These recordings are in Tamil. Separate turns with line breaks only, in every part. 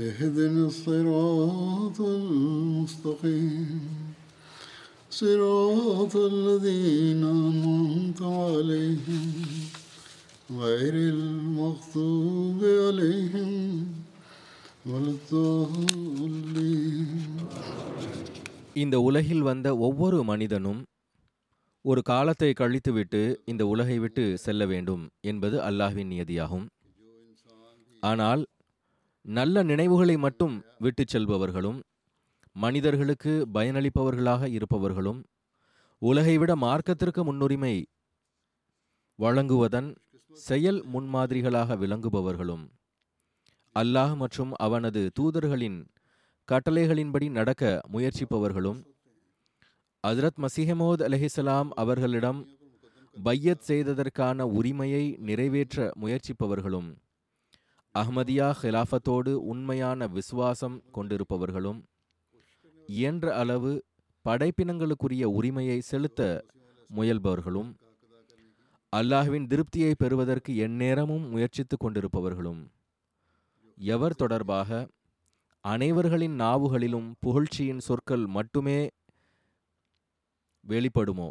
اهدنا الصراط المستقيم صراط الذين أنعمت عليهم غير المغضوب عليهم ولا الضالين
இந்த உலகில் வந்த ஒவ்வொரு மனிதனும் ஒரு காலத்தை கழித்துவிட்டு இந்த உலகை விட்டு செல்ல வேண்டும் என்பது அல்லாஹ்வின் நியதியாகும் ஆனால் நல்ல நினைவுகளை மட்டும் விட்டுச் செல்பவர்களும் மனிதர்களுக்கு பயனளிப்பவர்களாக இருப்பவர்களும் உலகை விட மார்க்கத்திற்கு முன்னுரிமை வழங்குவதன் செயல் முன்மாதிரிகளாக விளங்குபவர்களும் அல்லாஹ் மற்றும் அவனது தூதர்களின் கட்டளைகளின்படி நடக்க முயற்சிப்பவர்களும் அஜரத் மசிஹமோத் அலஹிசலாம் அவர்களிடம் பையத் செய்ததற்கான உரிமையை நிறைவேற்ற முயற்சிப்பவர்களும். அஹ்மதியா ஹிலாஃபத்தோடு உண்மையான விசுவாசம் கொண்டிருப்பவர்களும் இயன்ற அளவு படைப்பினங்களுக்குரிய உரிமையை செலுத்த முயல்பவர்களும் அல்லாஹ்வின் திருப்தியை பெறுவதற்கு எந்நேரமும் முயற்சித்துக் கொண்டிருப்பவர்களும். எவர் தொடர்பாக அனைவர்களின் நாவுகளிலும் புகழ்ச்சியின் சொற்கள் மட்டுமே வெளிப்படுமோ?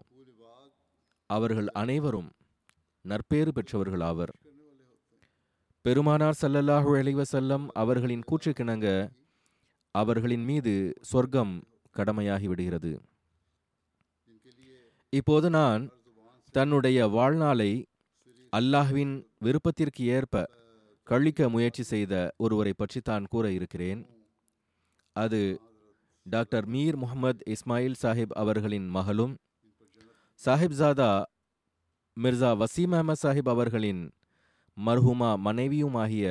அவர்கள் அனைவரும் நற்பேறு பெற்றவர்களாவர். பெருமானார் சல்லல்லாஹு அலைஹி செல்லம் அவர்களின் கூற்றுக்கிணங்க அவர்களின் மீது சொர்க்கம் கடமையாகி விடுகிறது இப்போது நான் தன்னுடைய வாழ்நாளை அல்லாஹ்வின் விருப்பத்திற்கு ஏற்ப கழிக்க முயற்சி செய்த ஒருவரை பற்றி தான் கூற இருக்கிறேன். அது டாக்டர் மீர் முகமது இஸ்மாயில் சாஹிப் அவர்களின் மகளும் சாஹிப்ஜாதா மிர்சா வசீம் அஹமத் சாஹிப் அவர்களின் மர்ஹுமா மனைவியுமாகிய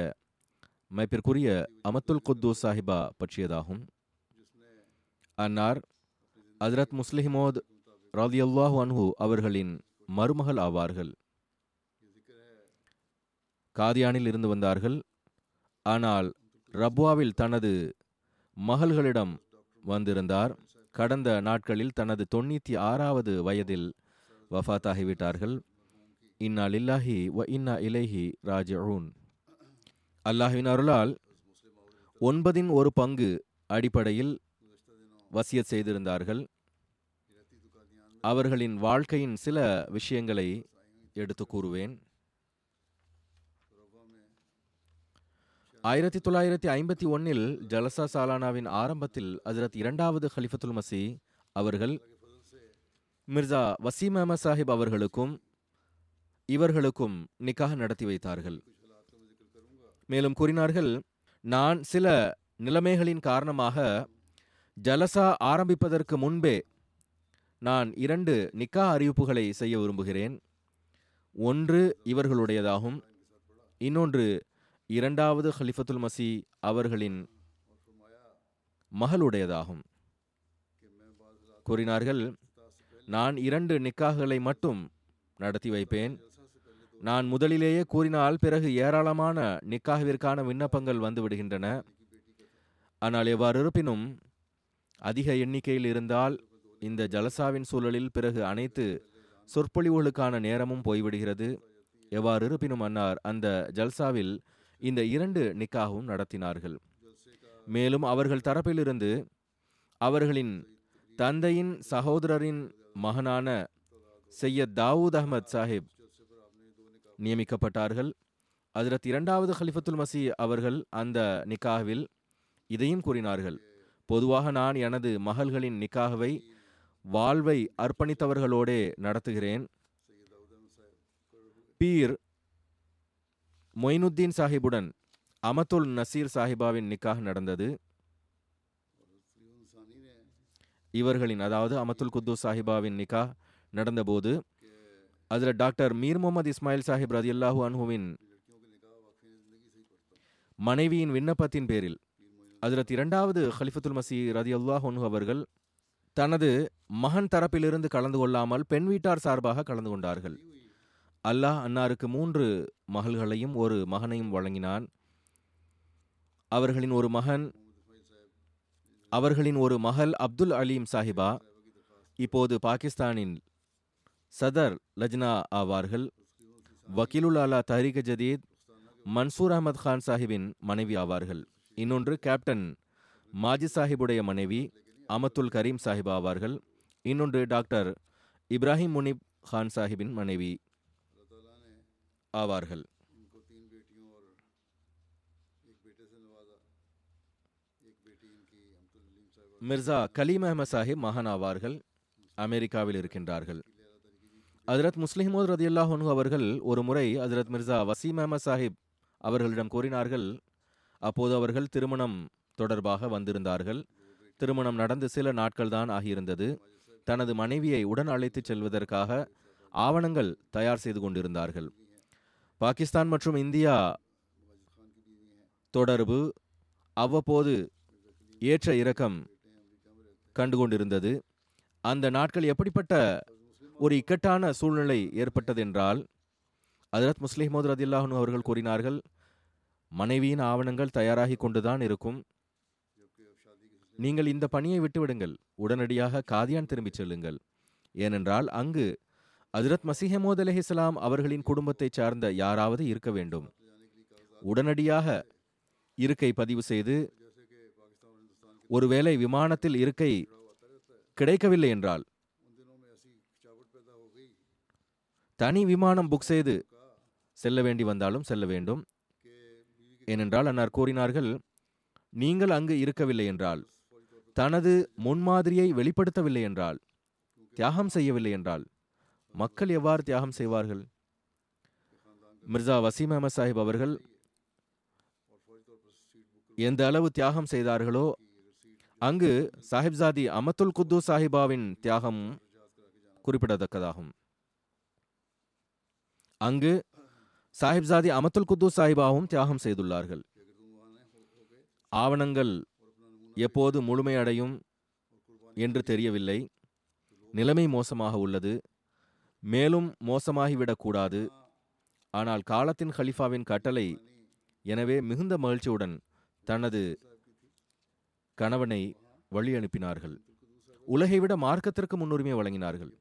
மைப்பிற்குரிய அமத்துல் குத்து சாஹிபா பற்றியதாகும். அன்னார் அஜரத் முஸ்லிமோத் ராதியல்லாஹு அன்ஹு அவர்களின் மருமகள் ஆவார்கள். காதியானில் இருந்து வந்தார்கள். ஆனால் ரப்வாவில் தனது மகள்களிடம் வந்திருந்தார். கடந்த நாட்களில் தனது தொண்ணூற்றி ஆறாவது வயதில் வஃபாத்தாகிவிட்டார்கள் இன்னா லில்லாஹி வ இன்னா இலைஹி ராஜூன் அல்லாஹின் அருளால் ஒன்பதின் ஒரு பங்கு அடிப்படையில் வசியத் செய்திருந்தார்கள். அவர்களின் வாழ்க்கையின் சில விஷயங்களை எடுத்து கூறுவேன். ஆயிரத்தி தொள்ளாயிரத்தி ஐம்பத்தி ஒன்னில் ஜலசா சாலானாவின் ஆரம்பத்தில் ஹஜரத் இரண்டாவது ஹலிஃபத்துல் மசி அவர்கள் மிர்சா வசீம் அஹமத் சாஹிப் அவர்களுக்கும் இவர்களுக்கும் நிக்காக நடத்தி வைத்தார்கள். மேலும் கூறினார்கள் நான் சில நிலைமைகளின் காரணமாக ஜலசா ஆரம்பிப்பதற்கு முன்பே நான் இரண்டு நிக்கா அறிவிப்புகளை செய்ய விரும்புகிறேன். ஒன்று இவர்களுடையதாகும் இன்னொன்று இரண்டாவது ஹலிஃபத்துல் மசி அவர்களின் மகளுடையதாகும். கூறினார்கள் நான் இரண்டு நிக்காகளை மட்டும் நடத்தி வைப்பேன். நான் முதலிலேயே கூறினால் பிறகு ஏராளமான நிக்காகவிற்கான விண்ணப்பங்கள் வந்து விடுகின்றன. ஆனால் எவ்வாறு இருப்பினும் அதிக எண்ணிக்கையில் இருந்தால் இந்த ஜலசாவின் சூழலில் பிறகு அனைத்து சொற்பொழிவுகளுக்கான நேரமும் போய்விடுகிறது. எவ்வாறு இருப்பினும் அன்னார் அந்த ஜல்சாவில் இந்த இரண்டு நிக்காகவும் நடத்தினார்கள். மேலும் அவர்கள் தரப்பிலிருந்து அவர்களின் தந்தையின் சகோதரரின் மகனான செய்ய தாவூத் அஹமத் சாஹிப் நியமிக்கப்பட்டார்கள். அதிரத் இரண்டாவது ஹலிஃபத்துல் மசி அவர்கள் அந்த நிக்காவில் இதையும் கூறினார்கள். பொதுவாக நான் எனது மகள்களின் நிக்காகவை வாழ்வை அர்ப்பணித்தவர்களோடே நடத்துகிறேன். பீர் மொயினுத்தீன் சாஹிபுடன் அமத்துல் நசீர் சாஹிபாவின் நிக்காக நடந்தது. இவர்களின் அதாவது அமத்துல் குத்து சாஹிபாவின் நிக்கா நடந்தபோது அதில் டாக்டர் மீர் முகமது இஸ்மாயில் சாஹிப் ரதி அல்லாஹூ அன்ஹுவின் மனைவியின் விண்ணப்பத்தின் பேரில் அதிரத் இரண்டாவது ஹலிஃபத்துல் மசி ரதியல்லாஹு அன்ஹு அவர்கள் தனது மகன் தரப்பிலிருந்து கலந்து கொள்ளாமல் பெண் வீட்டார் சார்பாக கலந்து கொண்டார்கள். அல்லாஹ் அன்னாருக்கு மூன்று மகள்களையும் ஒரு மகனையும் வழங்கினான். அவர்களின் ஒரு மகன் அவர்களின் ஒரு மகள் அப்துல் அலீம் சாஹிபா. இப்போது பாகிஸ்தானின் சதர் லஜ்னா ஆவார்கள். வக்கீலுலாலா அலா ஜதீத் மன்சூர் அகமது கான் சாஹிபின் மனைவி ஆவார்கள். இன்னொன்று கேப்டன் மாஜி சாஹிபுடைய மனைவி அமத்துல் கரீம் சாஹிப் ஆவார்கள். இன்னொன்று டாக்டர் இப்ராஹிம் முனிப் கான் சாஹிபின் மனைவி ஆவார்கள். மிர்சா கலீம் அஹமத் சாஹிப் மகான் ஆவார்கள். அமெரிக்காவில் இருக்கின்றார்கள். ஹஜரத் முஸ்லிமோத் ரதியுல்லாஹ் அன்ஹு அவர்கள் ஒரு முறை ஹஜரத் மிர்சா வசீம் அஹமத் சாஹிப் அவர்களிடம் கூறினார்கள் அப்போது அவர்கள் திருமணம் தொடர்பாக வந்திருந்தார்கள். திருமணம் நடந்து சில நாட்கள் தான் ஆகியிருந்தது. தனது மனைவியை உடன் அழைத்துச் செல்வதற்காக ஆவணங்கள் தயார் செய்து கொண்டிருந்தார்கள். பாகிஸ்தான் மற்றும் இந்தியா தொடர்பு அவ்வப்போது ஏற்ற இறக்கம் கண்டுகொண்டிருந்தது. அந்த நாட்கள் எப்படிப்பட்ட ஒரு இக்கட்டான சூழ்நிலை ஏற்பட்டதென்றால் ஹஜரத் முஸ்லிமோத் ரதில்லாஹன் அவர்கள் கூறினார்கள் மனைவியின் ஆவணங்கள் தயாராகி கொண்டுதான் இருக்கும். நீங்கள் இந்த பணியை விட்டுவிடுங்கள். உடனடியாக காதியான் திரும்பிச் செல்லுங்கள். ஏனென்றால் அங்கு அதிரத் மசிஹமோத் அலைஹிஸ்ஸலாம் அவர்களின் குடும்பத்தைச் சார்ந்த யாராவது இருக்க வேண்டும். உடனடியாக இருக்கை பதிவு செய்து ஒருவேளை விமானத்தில் இருக்கை கிடைக்கவில்லை என்றால் தனி விமானம் புக் செய்து செல்ல வேண்டி வந்தாலும் செல்ல வேண்டும். ஏனென்றால் அன்னார் கூறினார்கள் நீங்கள் அங்கு இருக்கவில்லை என்றால் தனது முன்மாதிரியை வெளிப்படுத்தவில்லை என்றால் தியாகம் செய்யவில்லை என்றால் மக்கள் எவ்வாறு தியாகம் செய்வார்கள்? மிர்சா வசீம் அஹமத் சாஹிப் அவர்கள் எந்த அளவு தியாகம் செய்தார்களோ அங்கு சாஹிப்சாதி அமத்துல் குத்து சாஹிபாவின் தியாகம் குறிப்பிடத்தக்கதாகும். அங்கு சாஹிப்சாதி அமத்துல் குத்து சாஹிபாவும் தியாகம் செய்துள்ளார்கள். ஆவணங்கள் எப்போது முழுமையடையும் என்று தெரியவில்லை. நிலைமை மோசமாக உள்ளது. மேலும் மோசமாகிவிடக்கூடாது ஆனால் காலத்தின் ஹலிஃபாவின் கட்டளை எனவே மிகுந்த மகிழ்ச்சியுடன் தனது கணவனை வழி அனுப்பினார்கள். உலகை விட மார்க்கத்திற்கு முன்னுரிமை வழங்கினார்கள்.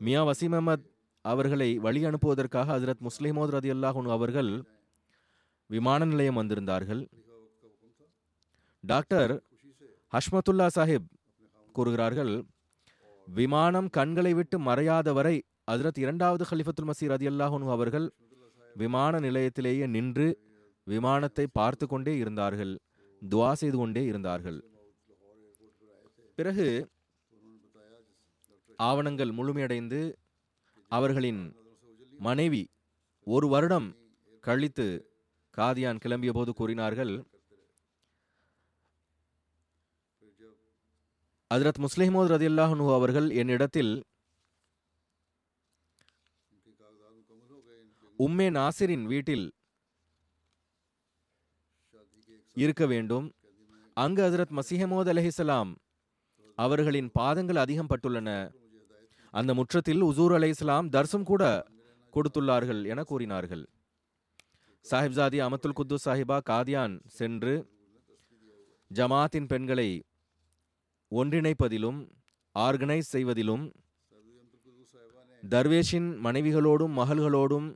மியா வசீம் அஹமத் அவர்களை வழி அனுப்புவதற்காக ஹசரத் முஸ்லிமோத் ரதி அல்லாஹூன் அவர்கள் விமான நிலையம் வந்திருந்தார்கள். டாக்டர் ஹஷ்மத்துல்லா சாஹிப் கூறுகிறார்கள் விமானம் கண்களை விட்டு மறையாத வரை அதிரத் இரண்டாவது ஹலிஃபத்துல் மசீர் ரதி அல்லாஹூன் அவர்கள் விமான நிலையத்திலேயே நின்று விமானத்தை பார்த்து கொண்டே இருந்தார்கள் துவா செய்து கொண்டே இருந்தார்கள். பிறகு ஆவணங்கள் முழுமையடைந்து அவர்களின் மனைவி ஒரு வருடம் கழித்து காதியான் கிளம்பிய போது கூறினார்கள் அதிரத் முஸ்லிமோத் ரதியுல்லாஹனு அவர்கள் என்னிடத்தில் உம்மே நாசிரின் வீட்டில் இருக்க வேண்டும். அங்கு ஹசரத் மசிஹமோத் அலஹிசலாம் அவர்களின் பாதங்கள் அதிகம் பட்டுள்ளன அந்த முற்றத்தில் உசூர் அலை இஸ்லாம் தர்சம் கூட கொடுத்துள்ளார்கள் என கூறினார்கள். சாஹிப்சாதி அமத்துல் குத்து சாஹிபா காதியான் சென்று ஜமாத்தின் பெண்களை ஒன்றிணைப்பதிலும் ஆர்கனைஸ் செய்வதிலும் தர்வேஷின் மனைவிகளோடும் மகள்களோடும்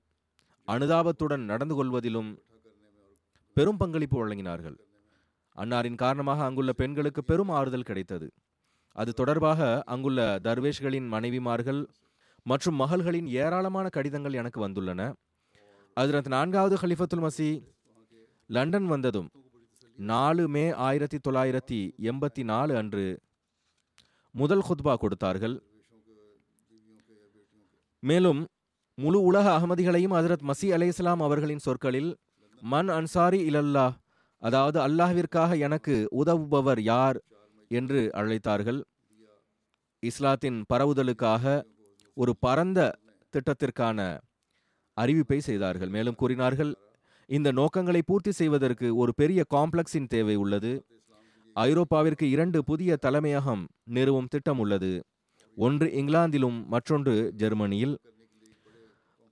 அனுதாபத்துடன் நடந்து கொள்வதிலும் பெரும் பங்களிப்பு வழங்கினார்கள். அன்னாரின் காரணமாக அங்குள்ள பெண்களுக்கு பெரும் ஆறுதல் கிடைத்தது. அது தொடர்பாக அங்குள்ள தர்வேஷ்களின் மனைவிமார்கள் மற்றும் மகள்களின் ஏராளமான கடிதங்கள் எனக்கு வந்துள்ளன. ஹஜரத் நான்காவது ஹலிஃபத்துல் மசி லண்டன் வந்ததும் நாலு மே ஆயிரத்தி தொள்ளாயிரத்தி எண்பத்தி நாலு அன்று முதல் குத்பா கொடுத்தார்கள். மேலும் முழு உலக அகமதிகளையும் அதிரத் மசி அலைஹிஸ்ஸலாம் அவர்களின் சொற்களில் மன் அன்சாரி இலல்லா அதாவது அல்லாஹ்விற்காக எனக்கு உதவுபவர் யார்? என்று அழைத்தார்கள். இஸ்லாத்தின் பரவுதலுக்காக ஒரு பரந்த திட்டத்திற்கான அறிவிப்பை செய்தார்கள். மேலும் கூறினார்கள் இந்த நோக்கங்களை பூர்த்தி செய்வதற்கு ஒரு பெரிய காம்ப்ளெக்ஸின் தேவை உள்ளது. ஐரோப்பாவிற்கு இரண்டு புதிய தலைமையகம் நிறுவும் திட்டம் உள்ளது. ஒன்று இங்கிலாந்திலும் மற்றொன்று ஜெர்மனியில்.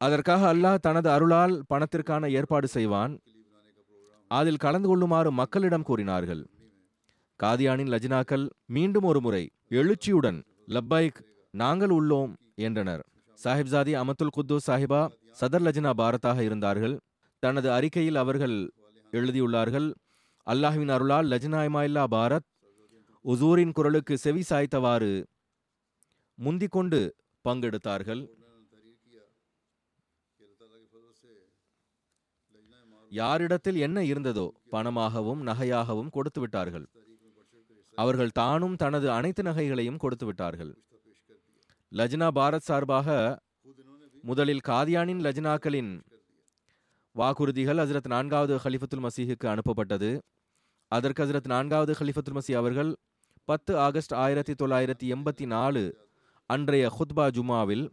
அதற்காக அல்லாஹ் தனது அருளால் பணத்திற்கான ஏற்பாடு செய்வான். அதில் கலந்து கொள்ளுமாறு மக்களிடம் கூறினார்கள். காதியானின் லஜினாக்கள் மீண்டும் ஒரு முறை எழுச்சியுடன் லப்பைக் நாங்கள் உள்ளோம் என்றனர். சாஹிப்சாதி அமத்துல் குத்தூஸ் சாஹிபா சதர் லஜினா பாரத்தாக இருந்தார்கள். தனது அறிக்கையில் அவர்கள் எழுதியுள்ளார்கள் அல்லாஹ்வின் அருளால் லஜ்னா பாரத் உசூரின் குரலுக்கு செவி சாய்த்தவாறு முந்திக்கொண்டு பங்கெடுத்தார்கள். யாரிடத்தில் என்ன இருந்ததோ பணமாகவும் நகையாகவும் கொடுத்து விட்டார்கள் அவர்கள் தானும் தனது அனைத்து நகைகளையும் கொடுத்து விட்டார்கள். லஜ்னா பாரத் சார்பாக முதலில் காதியானின் லஜ்னாக்களின் வாக்குறுதிகள் ஹசரத் நான்காவது ஹலிஃபத்துல் மசீஹுக்கு அனுப்பப்பட்டது. அதற்கு ஹசரத் நான்காவது ஹலிஃபத்துல் மசி அவர்கள் பத்து ஆகஸ்ட் ஆயிரத்தி தொள்ளாயிரத்தி எண்பத்தி நாலு அன்றைய ஹுத்பா ஜுமாவில்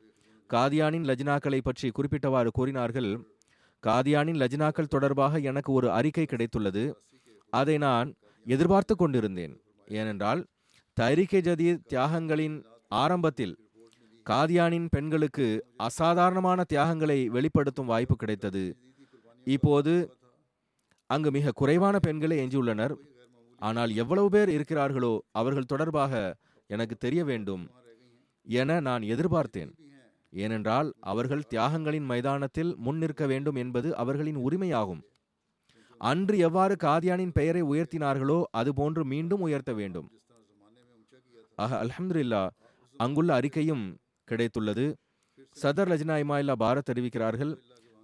காதியானின் லஜ்னாக்களை பற்றி குறிப்பிட்டவாறு கூறினார்கள் காதியானின் லஜ்னாக்கள் தொடர்பாக எனக்கு ஒரு அறிக்கை கிடைத்துள்ளது. அதை நான் எதிர்பார்த்து கொண்டிருந்தேன். ஏனென்றால் தரிகே ஜதி தியாகங்களின் ஆரம்பத்தில் காதியானின் பெண்களுக்கு அசாதாரணமான தியாகங்களை வெளிப்படுத்தும் வாய்ப்பு கிடைத்தது. இப்போது அங்கு மிக குறைவான பெண்களே எஞ்சியுள்ளனர். ஆனால் எவ்வளவு பேர் இருக்கிறார்களோ அவர்கள் தொடர்பாக எனக்கு தெரிய வேண்டும் என நான் எதிர்பார்த்தேன். ஏனென்றால் அவர்கள் தியாகங்களின் மைதானத்தில் முன் நிற்க வேண்டும் என்பது அவர்களின் உரிமையாகும். அன்று எவ்வாறு காதியானின் பெயரை உயர்த்தினார்களோ அதுபோன்று மீண்டும் உயர்த்த வேண்டும். ஆக அலமதுல்லா அங்குள்ள அறிக்கையும் கிடைத்துள்ளது. சதர் லஜ்னா இமாயில்லா பாரத் தெரிவிக்கிறார்கள்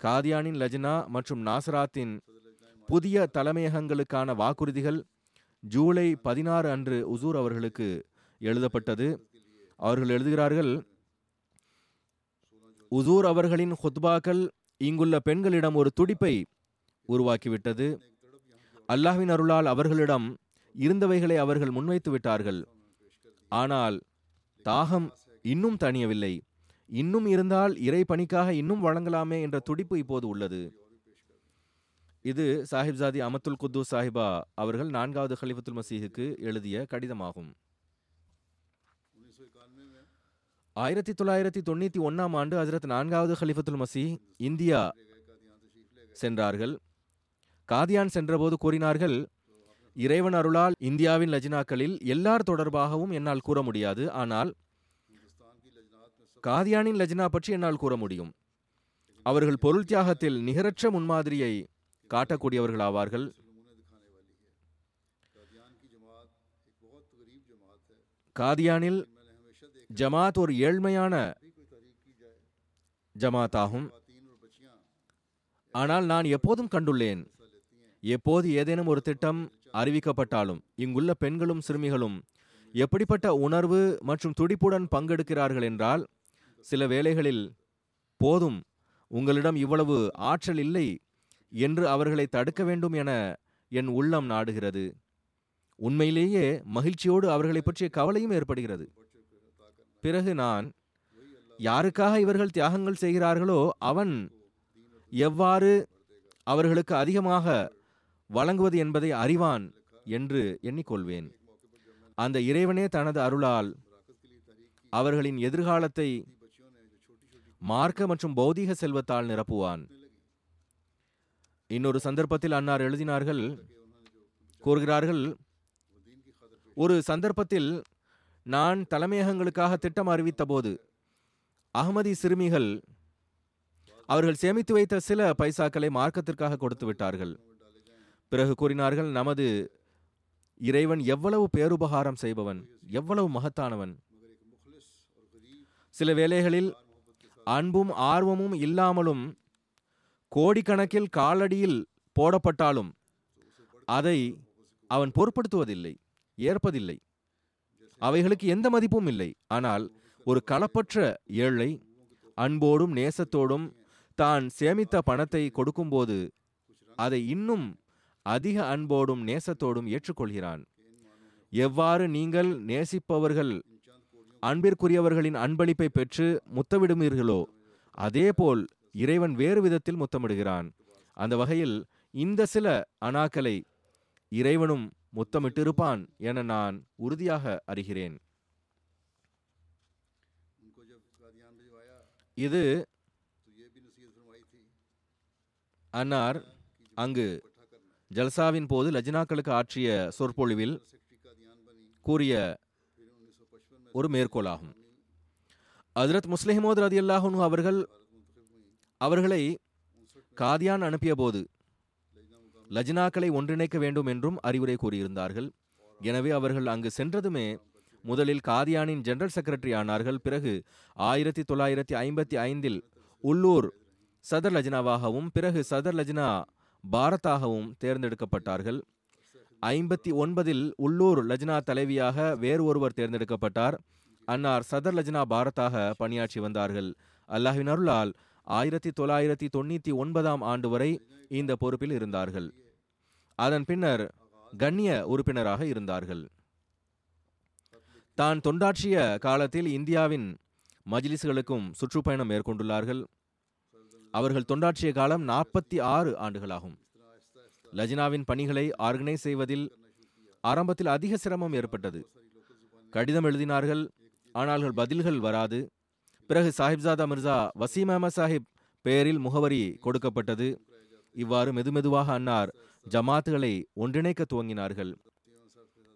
காதியானின் லஜ்னா மற்றும் நாசராத்தின் புதிய தலைமையகங்களுக்கான வாக்குறுதிகள் ஜூலை பதினாறு அன்று உசூர் அவர்களுக்கு எழுதப்பட்டது. அவர்கள் எழுதுகிறார்கள் உசூர் அவர்களின் ஹுத்பாக்கள் இங்குள்ள பெண்களிடம் ஒரு துடிப்பை உருவாக்கிவிட்டது. அல்லாஹ்வின் அருளால் அவர்களிடம் இருந்தவைகளை அவர்கள் முன்வைத்து விட்டார்கள் ஆனால் தாகம் இன்னும் தணியவில்லை. இன்னும் இருந்தால் இறை பணிக்காக இன்னும் வழங்கலாமே என்ற துடிப்பு இப்போது உள்ளது. இது சாஹிப்ஜாதி அமத்துல் குத்து சாஹிபா அவர்கள் நான்காவது ஹலிஃபத்துல் மசீஹுக்கு எழுதிய கடிதமாகும். ஆயிரத்தி தொள்ளாயிரத்தி தொண்ணூத்தி ஒன்னாம் ஆண்டு ஹஜரத் நான்காவது ஹலிஃபத்துல் மசீஹ் இந்தியா சென்றார்கள். காதியான் சென்றபோது கூறினார்கள் இறைவன் அருளால் இந்தியாவின் லஜினாக்களில் எல்லார் தொடர்பாகவும் என்னால் கூற முடியாது. ஆனால் காதியானின் லஜ்னா பற்றி என்னால் கூற முடியும். அவர்கள் பொருள் தியாகத்தில் நிகரற்ற முன்மாதிரியை காட்டக்கூடியவர்கள் ஆவார்கள் காதியானில் ஜமாத் ஒரு ஏழ்மையான ஜமாத் ஆகும் ஆனால் நான் எப்போதும் கண்டுள்ளேன் எப்போது ஏதேனும் ஒரு திட்டம் அறிவிக்கப்பட்டாலும் இங்குள்ள பெண்களும் சிறுமிகளும் எப்படிப்பட்ட உணர்வு மற்றும் துடிப்புடன் பங்கெடுக்கிறார்கள் என்றால் சில வேளைகளில் போதும் உங்களிடம் இவ்வளவு ஆற்றல் இல்லை என்று அவர்களை தடுக்க வேண்டும் என என் உள்ளம் நாடுகிறது. உண்மையிலேயே மகிழ்ச்சியோடு அவர்களை பற்றிய கவலையும் ஏற்படுகிறது. பிறகு நான் யாருக்காக இவர்கள் தியாகங்கள் செய்கிறார்களோ அவன் எவ்வாறு அவர்களுக்கு அதிகமாக வழங்குவது என்பதை அறிவான் என்று எண்ணிக்கொள்வேன். அந்த இறைவனே தனது அருளால் அவர்களின் எதிர்காலத்தை மார்க்க மற்றும் பௌதீக செல்வத்தால் நிரப்புவான். இன்னொரு சந்தர்ப்பத்தில் அன்னார் எழுதினார்கள் கூறுகிறார்கள் ஒரு சந்தர்ப்பத்தில் நான் தலைமையகங்களுக்காக திட்டம் அறிவித்த போது அகமதி சிறுமிகள் அவர்கள் சேமித்து வைத்த சில பைசாக்களை மார்க்கத்திற்காக கொடுத்து விட்டார்கள். பிறகு கூறினார்கள் நமது இறைவன் எவ்வளவு பேருபகாரம் செய்பவன் எவ்வளவு மகத்தானவன். சில வேளைகளில் அன்பும் ஆர்வமும் இல்லாமலும் கோடிக்கணக்கில் காலடியில் போடப்பட்டாலும் அதை அவன் பொருட்படுத்துவதில்லை ஏற்பதில்லை. அவைகளுக்கு எந்த மதிப்பும் இல்லை. ஆனால் ஒரு களப்பற்ற ஏழை அன்போடும் நேசத்தோடும் தான் சேமித்த பணத்தை கொடுக்கும்போது அதை இன்னும் அதிக அன்போடும் நேசத்தோடும் ஏற்றுக்கொள்கிறான். எவ்வாறு நீங்கள் நேசிப்பவர்கள் அன்பிற்குரியவர்களின் அன்பளிப்பை பெற்று முத்தமிடுமீர்களோ அதேபோல் இறைவன் வேறு விதத்தில் முத்தமிடுகிறான். அந்த வகையில் இந்த சில அணாக்களை இறைவனும் முத்தமிட்டிருப்பான் என நான் உறுதியாக அறிகிறேன். இது அன்னார் அங்கு ஜல்சாவின் போது லஜினாக்களுக்கு ஆற்றிய சொற்பொழிவில் கூறிய ஒரு மேற்கோளாகும். ஹஜரத் முஸ்லிஹமோத் ரதி அல்லாஹனு அவர்கள் அவர்களை காதியான் அனுப்பிய போது லஜினாக்களை ஒன்றிணைக்க வேண்டும் என்றும் அறிவுரை கூறியிருந்தார்கள். எனவே அவர்கள் அங்கு சென்றதுமே முதலில் காதியானின் ஜெனரல் செக்ரட்டரி ஆனார்கள். பிறகு ஆயிரத்தி தொள்ளாயிரத்தி ஐம்பத்தி ஐந்தில் உள்ளூர் சதர் லஜினாவாகவும் பிறகு சதர் லஜினா பாரத்தாகவும் தேர்ந்தெடுக்கப்பட்டார்கள். ஐம்பத்தி ஒன்பதில் உள்ளூர் லஜ்னா தலைவியாக வேறு ஒருவர் தேர்ந்தெடுக்கப்பட்டார். அன்னார் சதர் லஜ்னா பாரத்தாக பணியாற்றி வந்தார்கள். அல்லாஹின் அருளால் ஆயிரத்தி தொள்ளாயிரத்தி தொண்ணூற்றி ஒன்பதாம் ஆண்டு வரை இந்த பொறுப்பில் இருந்தார்கள். அதன் பின்னர் கண்ணிய உறுப்பினராக இருந்தார்கள். தான் தொண்டாற்றிய காலத்தில் இந்தியாவின் மஜ்லிஸ்களுக்கும் சுற்றுப்பயணம் மேற்கொண்டுள்ளார்கள். அவர்கள் தொண்டாற்றிய காலம் நாற்பத்தி ஆறு ஆண்டுகளாகும். லஜினாவின் பணிகளை ஆர்கனைஸ் செய்வதில் ஆரம்பத்தில் அதிக சிரமம் ஏற்பட்டது. கடிதம் எழுதினார்கள் ஆனால் பதில்கள் வராது. பிறகு சாஹிப்ஜாதா மிர்சா வசீம் அஹமத் சாஹிப் பெயரில் முகவரி கொடுக்கப்பட்டது. இவ்வாறு மெதுமெதுவாக அன்னார் ஜமாத்துகளை ஒன்றிணைக்க துவங்கினார்கள்.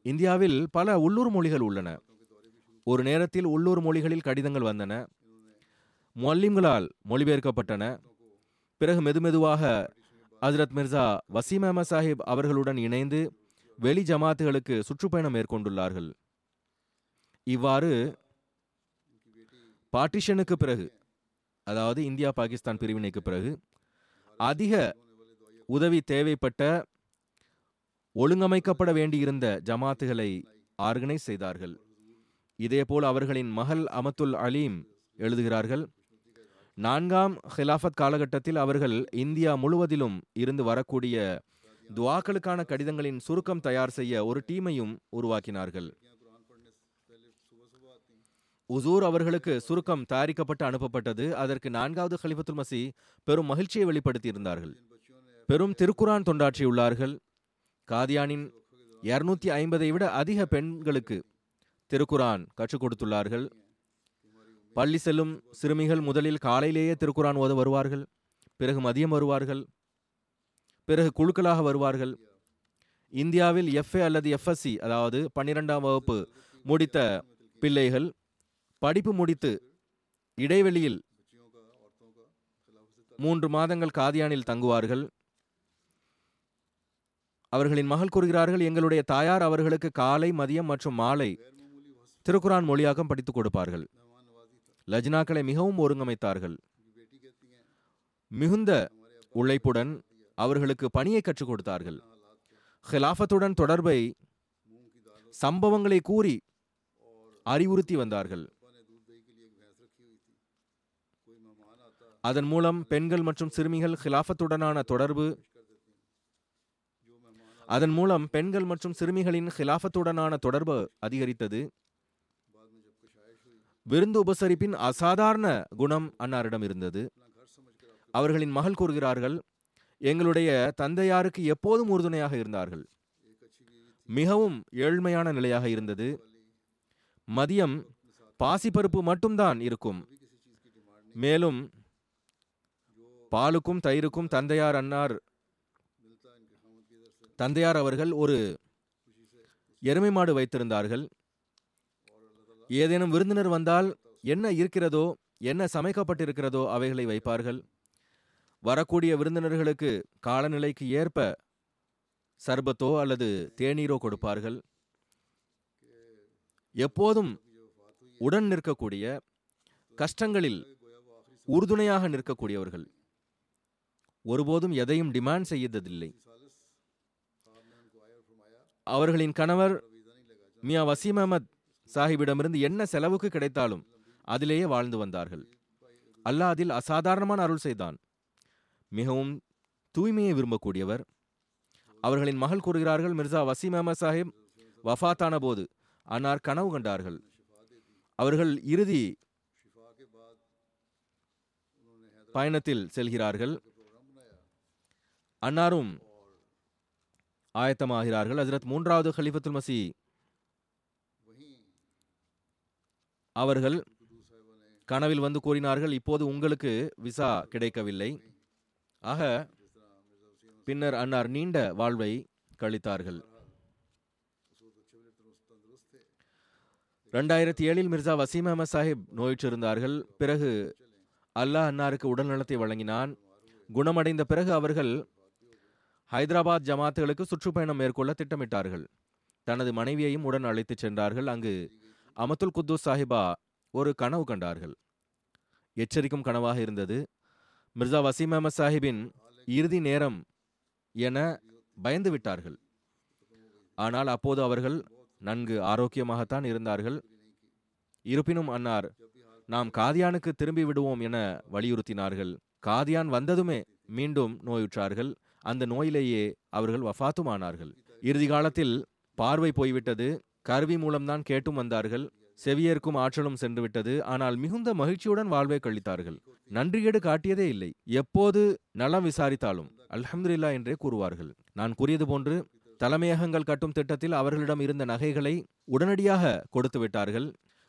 இந்தியாவில் பல உள்ளூர் மொழிகள் உள்ளன. ஒரு நேரத்தில் உள்ளூர் மொழிகளில் கடிதங்கள் வந்தன. முல்லிம்களால் மொழிபெயர்க்கப்பட்டன. பிறகு மெதுமெதுவாக ஹசரத் மிர்சா வசீம் அஹமத் சாஹிப் அவர்களுடன் இணைந்து வெளி ஜமாத்துகளுக்கு சுற்றுப்பயணம் மேற்கொண்டுள்ளார்கள். இவ்வாறு பார்ட்டிஷனுக்கு பிறகு அதாவது இந்தியா பாகிஸ்தான் பிரிவினைக்கு பிறகு அதிக உதவி தேவைப்பட்ட ஒழுங்கமைக்கப்பட வேண்டியிருந்த ஜமாத்துகளை ஆர்கனைஸ் செய்தார்கள். இதேபோல் அவர்களின் மகள் அமத்துல் அலீம் எழுதுகிறார்கள் நான்காம் ஹிலாஃபத் காலகட்டத்தில் அவர்கள் இந்தியா முழுவதிலும் இருந்து வரக்கூடிய துவாக்களுக்கான கடிதங்களின் சுருக்கம் தயார் செய்ய ஒரு டீமையும் உருவாக்கினார்கள். உசூர் அவர்களுக்கு சுருக்கம் தயாரிக்கப்பட்டு அனுப்பப்பட்டது. அதற்கு நான்காவது ஹலிஃபத்துல் மசி பெரும் மகிழ்ச்சியை வெளிப்படுத்தியிருந்தார்கள். பெரும் திருக்குரான் தொண்டாற்றியுள்ளார்கள். காதியானின் இருநூத்தி ஐம்பதை விட அதிக பெண்களுக்கு திருக்குரான் கற்றுக் கொடுத்துள்ளார்கள். பள்ளி செல்லும் சிறுமிகள் முதலில் காலையிலேயே திருக்குரான் ஓத வருவார்கள். பிறகு மதியம் வருவார்கள். பிறகு குழுக்களாக வருவார்கள். இந்தியாவில் எஃப்ஏ அல்லது எஃப்எஸ்சி அதாவது பன்னிரெண்டாம் வகுப்பு முடித்த பிள்ளைகள் படிப்பு முடித்து இடைவெளியில் மூன்று மாதங்கள் காதியானில் தங்குவார்கள். அவர்களின் மகள் கூறுகிறார்கள் எங்களுடைய தாயார் அவர்களுக்கு காலை மதியம் மற்றும் மாலை திருக்குரான் மொழியாக்கம் படித்துக் கொடுப்பார்கள். லஜ்னாக்களை மிகவும் ஒருங்கமைத்தார்கள். மிகுந்த உழைப்புடன் அவர்களுக்கு பணியை கற்றுக் கொடுத்தார்கள். ஹிலாஃபத்துடன் தொடர்பை சம்பவங்களை கூறி அறிவுறுத்தி வந்தார்கள். அதன் மூலம் பெண்கள் மற்றும் சிறுமிகள் ஹிலாஃபத்துடனான தொடர்பு அதன் மூலம் பெண்கள் மற்றும் சிறுமிகளின் ஹிலாஃபத்துடனான தொடர்பு அதிகரித்தது. விருந்து உபசரிப்பின் அசாதாரண குணம் அன்னாரிடம் இருந்தது. அவர்களின் மகள் கூறுகிறார்கள் எங்களுடைய தந்தையாருக்கு எப்போதும் உறுதுணையாக இருந்தார்கள். மிகவும் ஏழ்மையான நிலையாக இருந்தது. மதியம் பாசிப்பருப்பு மட்டும்தான் இருக்கும். மேலும் பாலுக்கும் தயிருக்கும் தந்தையார் அன்னார் தந்தையார் அவர்கள் ஒரு எருமை மாடு வைத்திருந்தார்கள். ஏதேனும் விருந்தினர் வந்தால் என்ன இருக்கிறதோ என்ன சமைக்கப்பட்டிருக்கிறதோ அவைகளை வைப்பார்கள். வரக்கூடிய விருந்தினர்களுக்கு காலநிலைக்கு ஏற்ப சர்பத்தோ அல்லது தேநீரோ கொடுப்பார்கள். எப்போதும் உடன் நிற்கக்கூடிய கஷ்டங்களில் உறுதுணையாக நிற்கக்கூடியவர்கள். ஒருபோதும் எதையும் டிமாண்ட் செய்ததில்லை. அவர்களின் கணவர் மியா வசீம் அஹமத் சாஹிபிடமிருந்து என்ன செலவுக்கு கிடைத்தாலும் அதிலேயே வாழ்ந்து வந்தார்கள். அல்லாஹ் அதில் அசாதாரணமான அருள் செய்தான். மிகவும் தூய்மையை விரும்பக்கூடியவர். அவர்களின் மகள் கூறுகிறார்கள் மிர்சா வசீம் அஹமத் சாஹிப் வஃபாத்தான போது அன்னார் கனவு கண்டார்கள். அவர்கள் இறுதி பயணத்தில் செல்கிறார்கள். அன்னாரும் ஆயத்தமாகிறார்கள். ஹசரத் மூன்றாவது ஹலிஃபத்துல் மசி அவர்கள் கனவில் வந்து கூறினார்கள் இப்போது உங்களுக்கு விசா கிடைக்கவில்லை. ஆக பின்னர் அன்னார் நீண்ட வாழ்வை கழித்தார்கள். ரெண்டாயிரத்தி ஏழில் மிர்சா வசீம் அஹமத் சாஹிப் நோயிற்றிருந்தார்கள். பிறகு அல்லாஹ் அன்னாருக்கு உடல் நலத்தை வழங்கினான். குணமடைந்த பிறகு அவர்கள் ஹைதராபாத் ஜமாத்துகளுக்கு சுற்றுப்பயணம் மேற்கொள்ள திட்டமிட்டார்கள். தனது மனைவியையும் உடன் அழைத்துச் சென்றார்கள். அங்கு அமத்துல் குத்தூஸ் சாஹிபா ஒரு கனவு கண்டார்கள். எச்சரிக்கும் கனவாக இருந்தது. மிர்சா வசீம் அஹமத் சாஹிபின் இறுதி நேரம் என பயந்து விட்டார்கள். ஆனால் அப்போது அவர்கள் நன்கு ஆரோக்கியமாகத்தான் இருந்தார்கள். இருப்பினும் அன்னார் நாம் காதியானுக்கு திரும்பி விடுவோம் என வலியுறுத்தினார்கள். காதியான் வந்ததுமே மீண்டும் நோயுற்றார்கள். அந்த நோயிலேயே அவர்கள் வஃபாத்துமானார்கள் இறுதி காலத்தில் பார்வை போய்விட்டது. கருவி மூலம்தான் கேட்டும் வந்தார்கள். செவியேற்கும் ஆற்றலும் சென்றுவிட்டது. ஆனால் மிகுந்த மகிழ்ச்சியுடன் வாழ்வை கழித்தார்கள். நன்றியேடு காட்டியதே இல்லை. எப்போது நலம் விசாரித்தாலும். அல்ஹம்துல்லா என்றே கூறுவார்கள். நான் கூறியது போன்று தலைமையகங்கள் கட்டும் திட்டத்தில் அவர்களிடம் இருந்த நகைகளை உடனடியாக கொடுத்து விட்டார்கள்.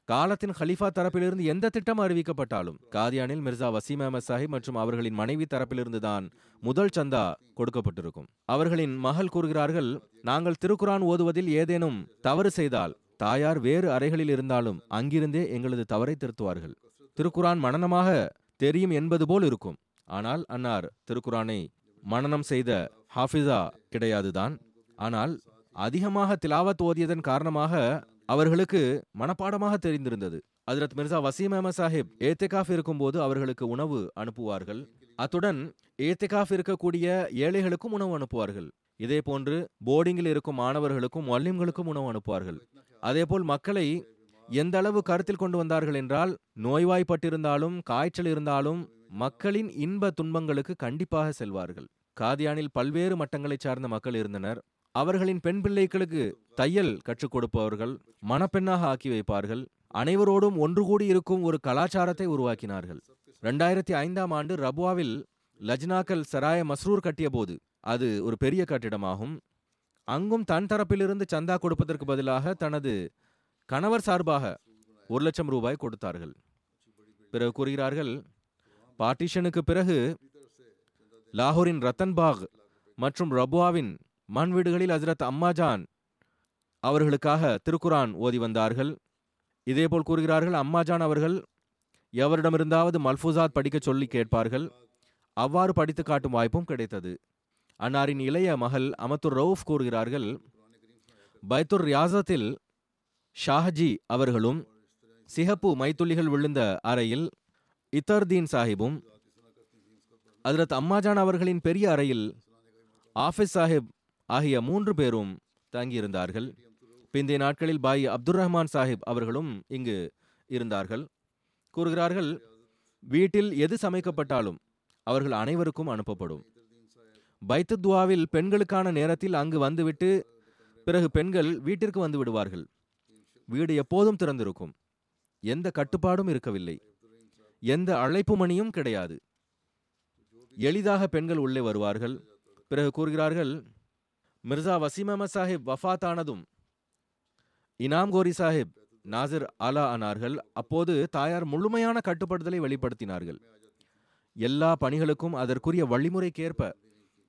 காலத்தின் ஹலிஃபா தரப்பிலிருந்து எந்த திட்டம் அறிவிக்கப்பட்டாலும் காதியானில் மிர்சா வசீம் அஹமத் சாஹிப் மற்றும் அவர்களின் மனைவி தரப்பிலிருந்து தான் முதல் சந்தா கொடுக்கப்பட்டிருக்கும். அவர்களின் மகள் கூறுகிறார்கள் நாங்கள் திருக்குரான் ஓதுவதில் ஏதேனும் தவறு செய்தால் தாயார் வேறு அறைகளில் இருந்தாலும் அங்கிருந்தே எங்களது தவறை திருத்துவார்கள். திருக்குரான் மனனமாக தெரியும் என்பது போல் இருக்கும். ஆனால் அன்னார் திருக்குரானை மனனம் செய்த ஹாஃபிஸா கிடையாதுதான் ஆனால் அதிகமாக திலாவத் ஓதியதன் காரணமாக அவர்களுக்கு மனப்பாடமாக தெரிந்திருந்தது. ஹஜரத் மிர்சா வசீம் அஹமத் சாஹிப் ஏத்திகாஃப் இருக்கும்போது அவர்களுக்கு உணவு அனுப்புவார்கள். அத்துடன் ஏத்திகாஃப் இருக்கக்கூடிய ஏழைகளுக்கும் உணவு அனுப்புவார்கள். இதே போன்று போர்டிங்கில் இருக்கும் மாணவர்களுக்கும் வல்லிம்களுக்கும் உணவு அனுப்புவார்கள். அதேபோல் மக்களை எந்த அளவு கருத்தில் கொண்டு வந்தார்கள் என்றால் நோய்வாய்ப்பட்டிருந்தாலும் காய்ச்சல் இருந்தாலும் மக்களின் இன்ப துன்பங்களுக்கு கண்டிப்பாக செல்வார்கள். காதியானில் பல்வேறு மட்டங்களைச் சார்ந்த மக்கள் இருந்தனர். அவர்களின் பெண் பிள்ளைகளுக்கு தையல் கற்றுக் கொடுப்பவர்கள் மணப்பெண்ணாக ஆக்கி வைப்பார்கள். அனைவரோடும் ஒன்று கூடி இருக்கும் ஒரு கலாச்சாரத்தை உருவாக்கினார்கள். ரெண்டாயிரத்தி ஐந்தாம் ஆண்டு ரபுவாவில் லஜ்னாக்கல் சராய மஸ்ரூர் கட்டிய போது அது ஒரு பெரிய கட்டிடமாகும். அங்கும் தன் தரப்பிலிருந்து சந்தா கொடுப்பதற்கு பதிலாக தனது கணவர் சார்பாக ஒரு லட்சம் ரூபாய் கொடுத்தார்கள். பிறகு கூறுகிறார்கள் பார்ட்டிஷனுக்கு பிறகு லாகூரின் ரத்தன்பாக் மற்றும் ரபுவாவின் மண் வீடுகளில் ஹசரத் அம்மாஜான் அவர்களுக்காக திருக்குரான் ஓதி வந்தார்கள். இதேபோல் கூறுகிறார்கள் அம்மாஜான் அவர்கள் எவரிடமிருந்தாவது மல்ஃபூசாத் படிக்கச் சொல்லி கேட்பார்கள். அவ்வாறு படித்து காட்டும் வாய்ப்பும் கிடைத்தது. அன்னாரின் இளைய மகள் அமத்துர் ரவுஃப் கூறுகிறார்கள் பைத்துர் ரியாசத்தில் ஷாஹஜி அவர்களும் சிகப்பு மைத்துள்ளிகள் விழுந்த அறையில் இத்தர்தீன் சாஹிபும் அதிரத் அம்மாஜான் அவர்களின் பெரிய அறையில் ஆஃபிஸ் சாஹிப் ஆகிய மூன்று பேரும் தங்கியிருந்தார்கள். பிந்தைய நாட்களில் பாய் அப்துர் ரஹ்மான் சாஹிப் அவர்களும் இங்கு இருந்தார்கள். கூறுகிறார்கள் வீட்டில் எது சமைக்கப்பட்டாலும் அவர்கள் அனைவருக்கும் அனுப்பப்படும். பைத்துத்வாவில் பெண்களுக்கான நேரத்தில் அங்கு வந்துவிட்டு பிறகு பெண்கள் வீட்டிற்கு வந்து விடுவார்கள். வீடு எப்போதும் திறந்திருக்கும். எந்த கட்டுப்பாடும் இருக்கவில்லை. எந்த அழைப்பு மணியும் கிடையாது. எளிதாக பெண்கள் உள்ளே வருவார்கள். பிறகு கூறுகிறார்கள் மிர்சா வசீம் அஹமத் சாஹிப் வஃபாத்தானதும் இனாம் கோரி சாஹிப் நாசிர் அலா ஆனார்கள் அப்போது தாயார் முழுமையான கட்டுப்படுத்தலை வெளிப்படுத்தினார்கள். எல்லா பணிகளுக்கும் அதற்குரிய வழிமுறைக்கேற்ப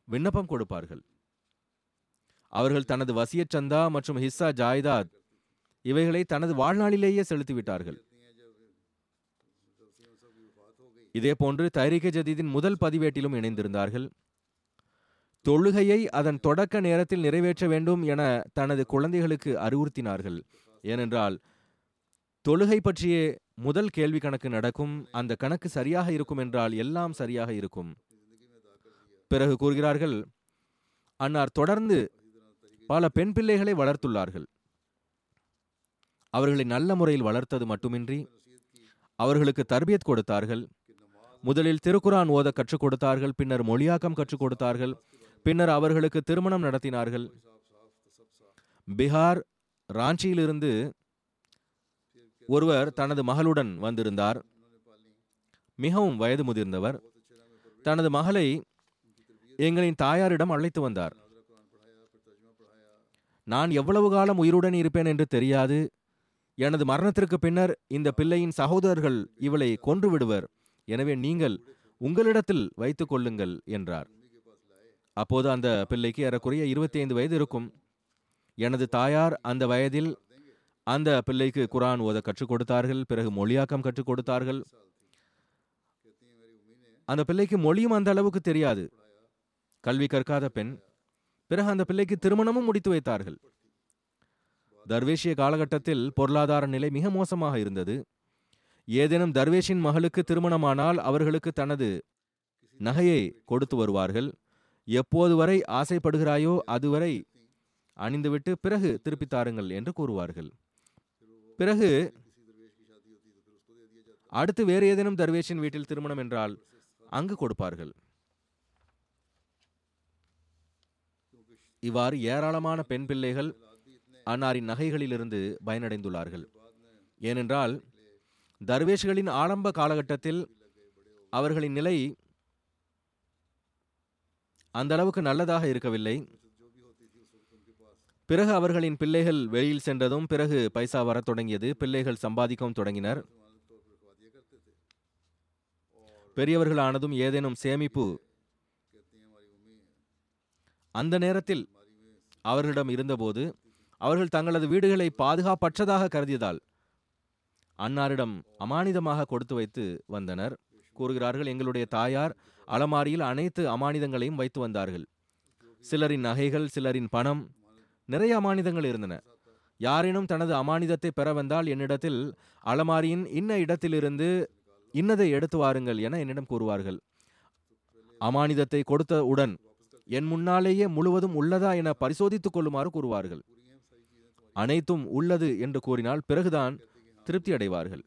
விண்ணப்பம் கொடுப்பார்கள். அவர்கள் தனது வசிய சந்தா மற்றும் ஹிஸ்ஸா ஜாய்தாத் இவைகளை தனது வாழ்நாளிலேயே செலுத்திவிட்டார்கள். இதேபோன்று தைரிக ஜதீதின் முதல் பதிவேட்டிலும் இணைந்திருந்தார்கள். தொழுகையை அதன் தொடக்க நேரத்தில் நிறைவேற்ற வேண்டும் என தனது குழந்தைகளுக்கு அறிவுறுத்தினார்கள். ஏனென்றால் தொழுகை பற்றிய முதல் கேள்வி கணக்கு நடக்கும் அந்த கணக்கு சரியாக இருக்கும் என்றால் எல்லாம் சரியாக இருக்கும். பிறகு கூறுகிறார்கள் அன்னார் தொடர்ந்து பல பெண் பிள்ளைகளை வளர்த்துள்ளார்கள். அவர்களை நல்ல முறையில் வளர்த்தது மட்டுமின்றி அவர்களுக்கு தர்பியத் கொடுத்தார்கள். முதலில் திருக்குரான் ஓத கற்றுக் கொடுத்தார்கள் பின்னர் மொழியாக்கம் கற்றுக் கொடுத்தார்கள். பின்னர் அவர்களுக்கு திருமணம் நடத்தினார்கள். பீகார் ராஞ்சியிலிருந்து ஒருவர் தனது மகளுடன் வந்திருந்தார். மிகவும் வயது முதிர்ந்தவர். தனது மகளை எங்களின் தாயாரிடம் அழைத்து வந்தார். நான் எவ்வளவு காலம் உயிருடன் இருப்பேன் என்று தெரியாது. எனது மரணத்திற்கு பின்னர் இந்த பிள்ளையின் சகோதரர்கள் இவளை கொன்று விடுவர். எனவே நீங்கள் உங்களிடத்தில் வைத்துக் கொள்ளுங்கள் என்றார். அப்போது அந்த பிள்ளைக்கு ஏறக்குறைய இருபத்தி ஐந்து வயது இருக்கும். எனது தாயார் அந்த வயதில் அந்த பிள்ளைக்கு குரான் ஓத கற்றுக் கொடுத்தார்கள் பிறகு மொழியாக்கம் கற்றுக் கொடுத்தார்கள். அந்த பிள்ளைக்கு மொழியும் அந்த அளவுக்கு தெரியாது. கல்வி கற்காத பெண் பிறகு அந்த பிள்ளைக்கு திருமணமும் முடித்து வைத்தார்கள். தர்வேஷிய காலகட்டத்தில் பொருளாதார நிலை மிக மோசமாக இருந்தது. ஏதேனும் தர்வேஷின் மகளுக்கு திருமணமானால் அவர்களுக்கு தனது நகையை கொடுத்து வருவார்கள். எப்போது வரை ஆசைப்படுகிறாயோ அதுவரை அணிந்துவிட்டு பிறகு திருப்பித் தாருங்கள் என்று கூறுவார்கள். பிறகு அடுத்து வேறு ஏதேனும் தர்வேஷின் வீட்டில் திருமணம் என்றால் அங்கு கொடுப்பார்கள். இவ்வாறு ஏராளமான பெண் பிள்ளைகள் அன்னாரின் நகைகளிலிருந்து பயனடைந்துள்ளார்கள். ஏனென்றால் தர்வேஷ்களின் ஆரம்ப காலகட்டத்தில் அவர்களின் நிலை அந்த அளவுக்கு நல்லதாக இருக்கவில்லை. பிறகு அவர்களின் பிள்ளைகள் வெளியில் சென்றதும் பிறகு பைசா வரத் தொடங்கியது. பிள்ளைகள் சம்பாதிக்கவும் தொடங்கினர். பெரியவர்கள் ஆனதும் ஏதேனும் சேமிப்பு. அந்த நேரத்தில் அவர்களிடம் இருந்தபோது அவர்கள் தங்களது வீடுகளை பாதுகாப்பற்றதாக கருதியதால் அன்னாரிடம் அமானிதமாக கொடுத்து வைத்து வந்தனர். கூறுகிறார்கள் எங்களுடைய தாயார் அலமாரியில் அனைத்து அமானிதங்களையும் வைத்து வந்தார்கள். சிலரின் நகைகள் சிலரின் பணம் நிறைய அமானிதங்கள் இருந்தன. யாரேனும் தனது அமானிதத்தை பெற வந்தால் என்னிடத்தில் அலமாரியின் இன்ன இடத்திலிருந்து இன்னதை எடுத்து வாருங்கள் என என்னிடம் கூறுவார்கள். அமானிதத்தை கொடுத்தவுடன் என் முன்னாலேயே முழுவதும் உள்ளதா என பரிசோதித்துக் கொள்ளுமாறு கூறுவார்கள். அனைத்தும் உள்ளது என்று கூறினால் பிறகுதான் திருப்தி அடைவார்கள்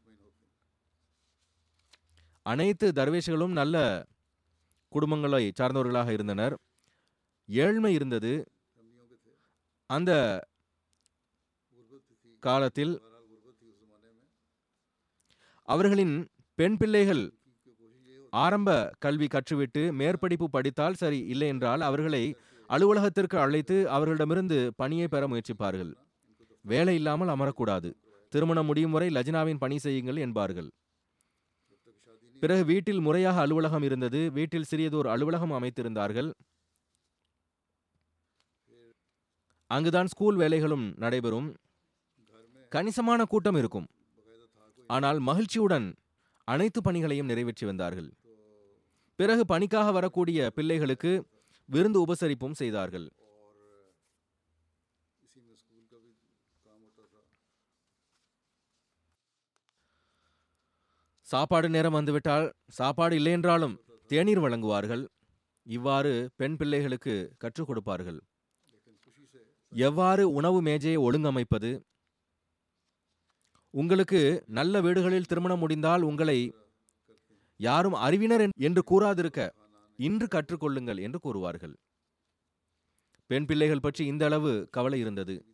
அனைத்து தர்வேஷ்களும் நல்ல குடும்பங்களை சார்ந்தவர்களாக இருந்தனர். ஏழ்மை இருந்தது. அந்த காலத்தில் அவர்களின் பெண் பிள்ளைகள் ஆரம்ப கல்வி கற்றுவிட்டு மேற்படிப்பு படித்தால் சரி இல்லை என்றால் அவர்களை அலுவலகத்திற்கு அழைத்து அவர்களிடமிருந்து பணியை பெற முயற்சிப்பார்கள். வேலை இல்லாமல் அமரக்கூடாது. திருமணம் முடியும் வரை லஜினாவின் பணி செய்யுங்கள் என்பார்கள். பிறகு வீட்டில் முறையாக அலுவலகம் இருந்தது. வீட்டில் சிறியதோர் அலுவலகம் அமைத்திருந்தார்கள். அங்குதான் ஸ்கூல் வேலைகளும் நடைபெறும். கணிசமான கூட்டம் இருக்கும். ஆனால் மகிழ்ச்சியுடன் அனைத்து பணிகளையும் நிறைவேற்றி வந்தார்கள். பிறகு பணிக்காக வரக்கூடிய பிள்ளைகளுக்கு விருந்து உபசரிப்பும் செய்தார்கள். சாப்பாடு நேரம் வந்துவிட்டால் சாப்பாடு இல்லையென்றாலும் தேநீர் வழங்குவார்கள். இவ்வாறு பெண் பிள்ளைகளுக்கு கற்றுக் கொடுப்பார்கள். எவ்வாறு உணவு மேஜையை ஒழுங்கமைப்பது? உங்களுக்கு நல்ல வீடுகளில் திருமணம் முடிந்தால் உங்களை யாரும் அறிவினர் என்- என்று கூறாதிருக்க இன்று கற்றுக்கொள்ளுங்கள் என்று கூறுவார்கள். பெண் பிள்ளைகள் பற்றி இந்த அளவு கவலை இருந்தது.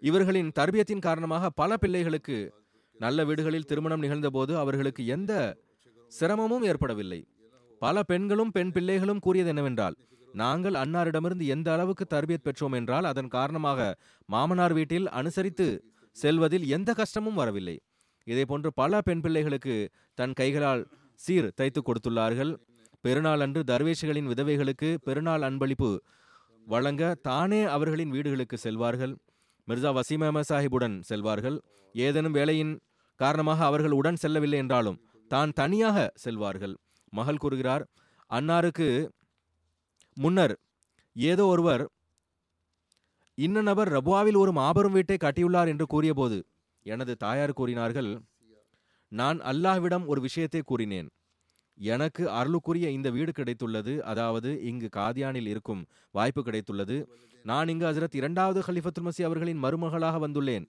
இவர்களின் தர்பியத்தின் காரணமாக பல பிள்ளைகளுக்கு நல்ல வீடுகளில் திருமணம் நிகழ்ந்தபோது அவர்களுக்கு எந்த சிரமமும் ஏற்படவில்லை. பல பெண்களும் பெண் பிள்ளைகளும் கூறியது என்னவென்றால் நாங்கள் அன்னாரிடமிருந்து எந்த அளவுக்கு தர்பியத் பெற்றோம் என்றால் அதன் காரணமாக மாமனார் வீட்டில் அனுசரித்து செல்வதில் எந்த கஷ்டமும் வரவில்லை. இதேபோன்று பல பெண் பிள்ளைகளுக்கு தன் கைகளால் சீர் தைத்து கொடுத்துள்ளார்கள். பெருநாள் அன்று தர்வேஷிகளின் விதவைகளுக்கு பெருநாள் அன்பளிப்பு வழங்க தானே அவர்களின் வீடுகளுக்கு செல்வார்கள். மிர்சா வசீம் அஹமத் சாஹிபுடன் செல்வார்கள். ஏதேனும் வேலையின் காரணமாக அவர்கள் உடன் செல்லவில்லை என்றாலும் தான் தனியாக செல்வார்கள். மகள் கூறுகிறார் அன்னாருக்கு முன்னர் ஏதோ ஒருவர் இன்ன நபர் ரபுவாவில் ஒரு மாபெரும் வீட்டை கட்டியுள்ளார் என்று கூறியபோது எனது தாயார் கூறினார்கள் நான் அல்லாஹ்விடம் ஒரு விஷயத்தை கூறினேன். எனக்கு அருளுக்குரிய இந்த வீடு கிடைத்துள்ளது அதாவது இங்கு காதியானில் இருக்கும் வாய்ப்பு கிடைத்துள்ளது. நான் இங்கு ஹசரத் இரண்டாவது ஹலிஃபத்துல் மசி அவர்களின் மருமகளாக வந்துள்ளேன்.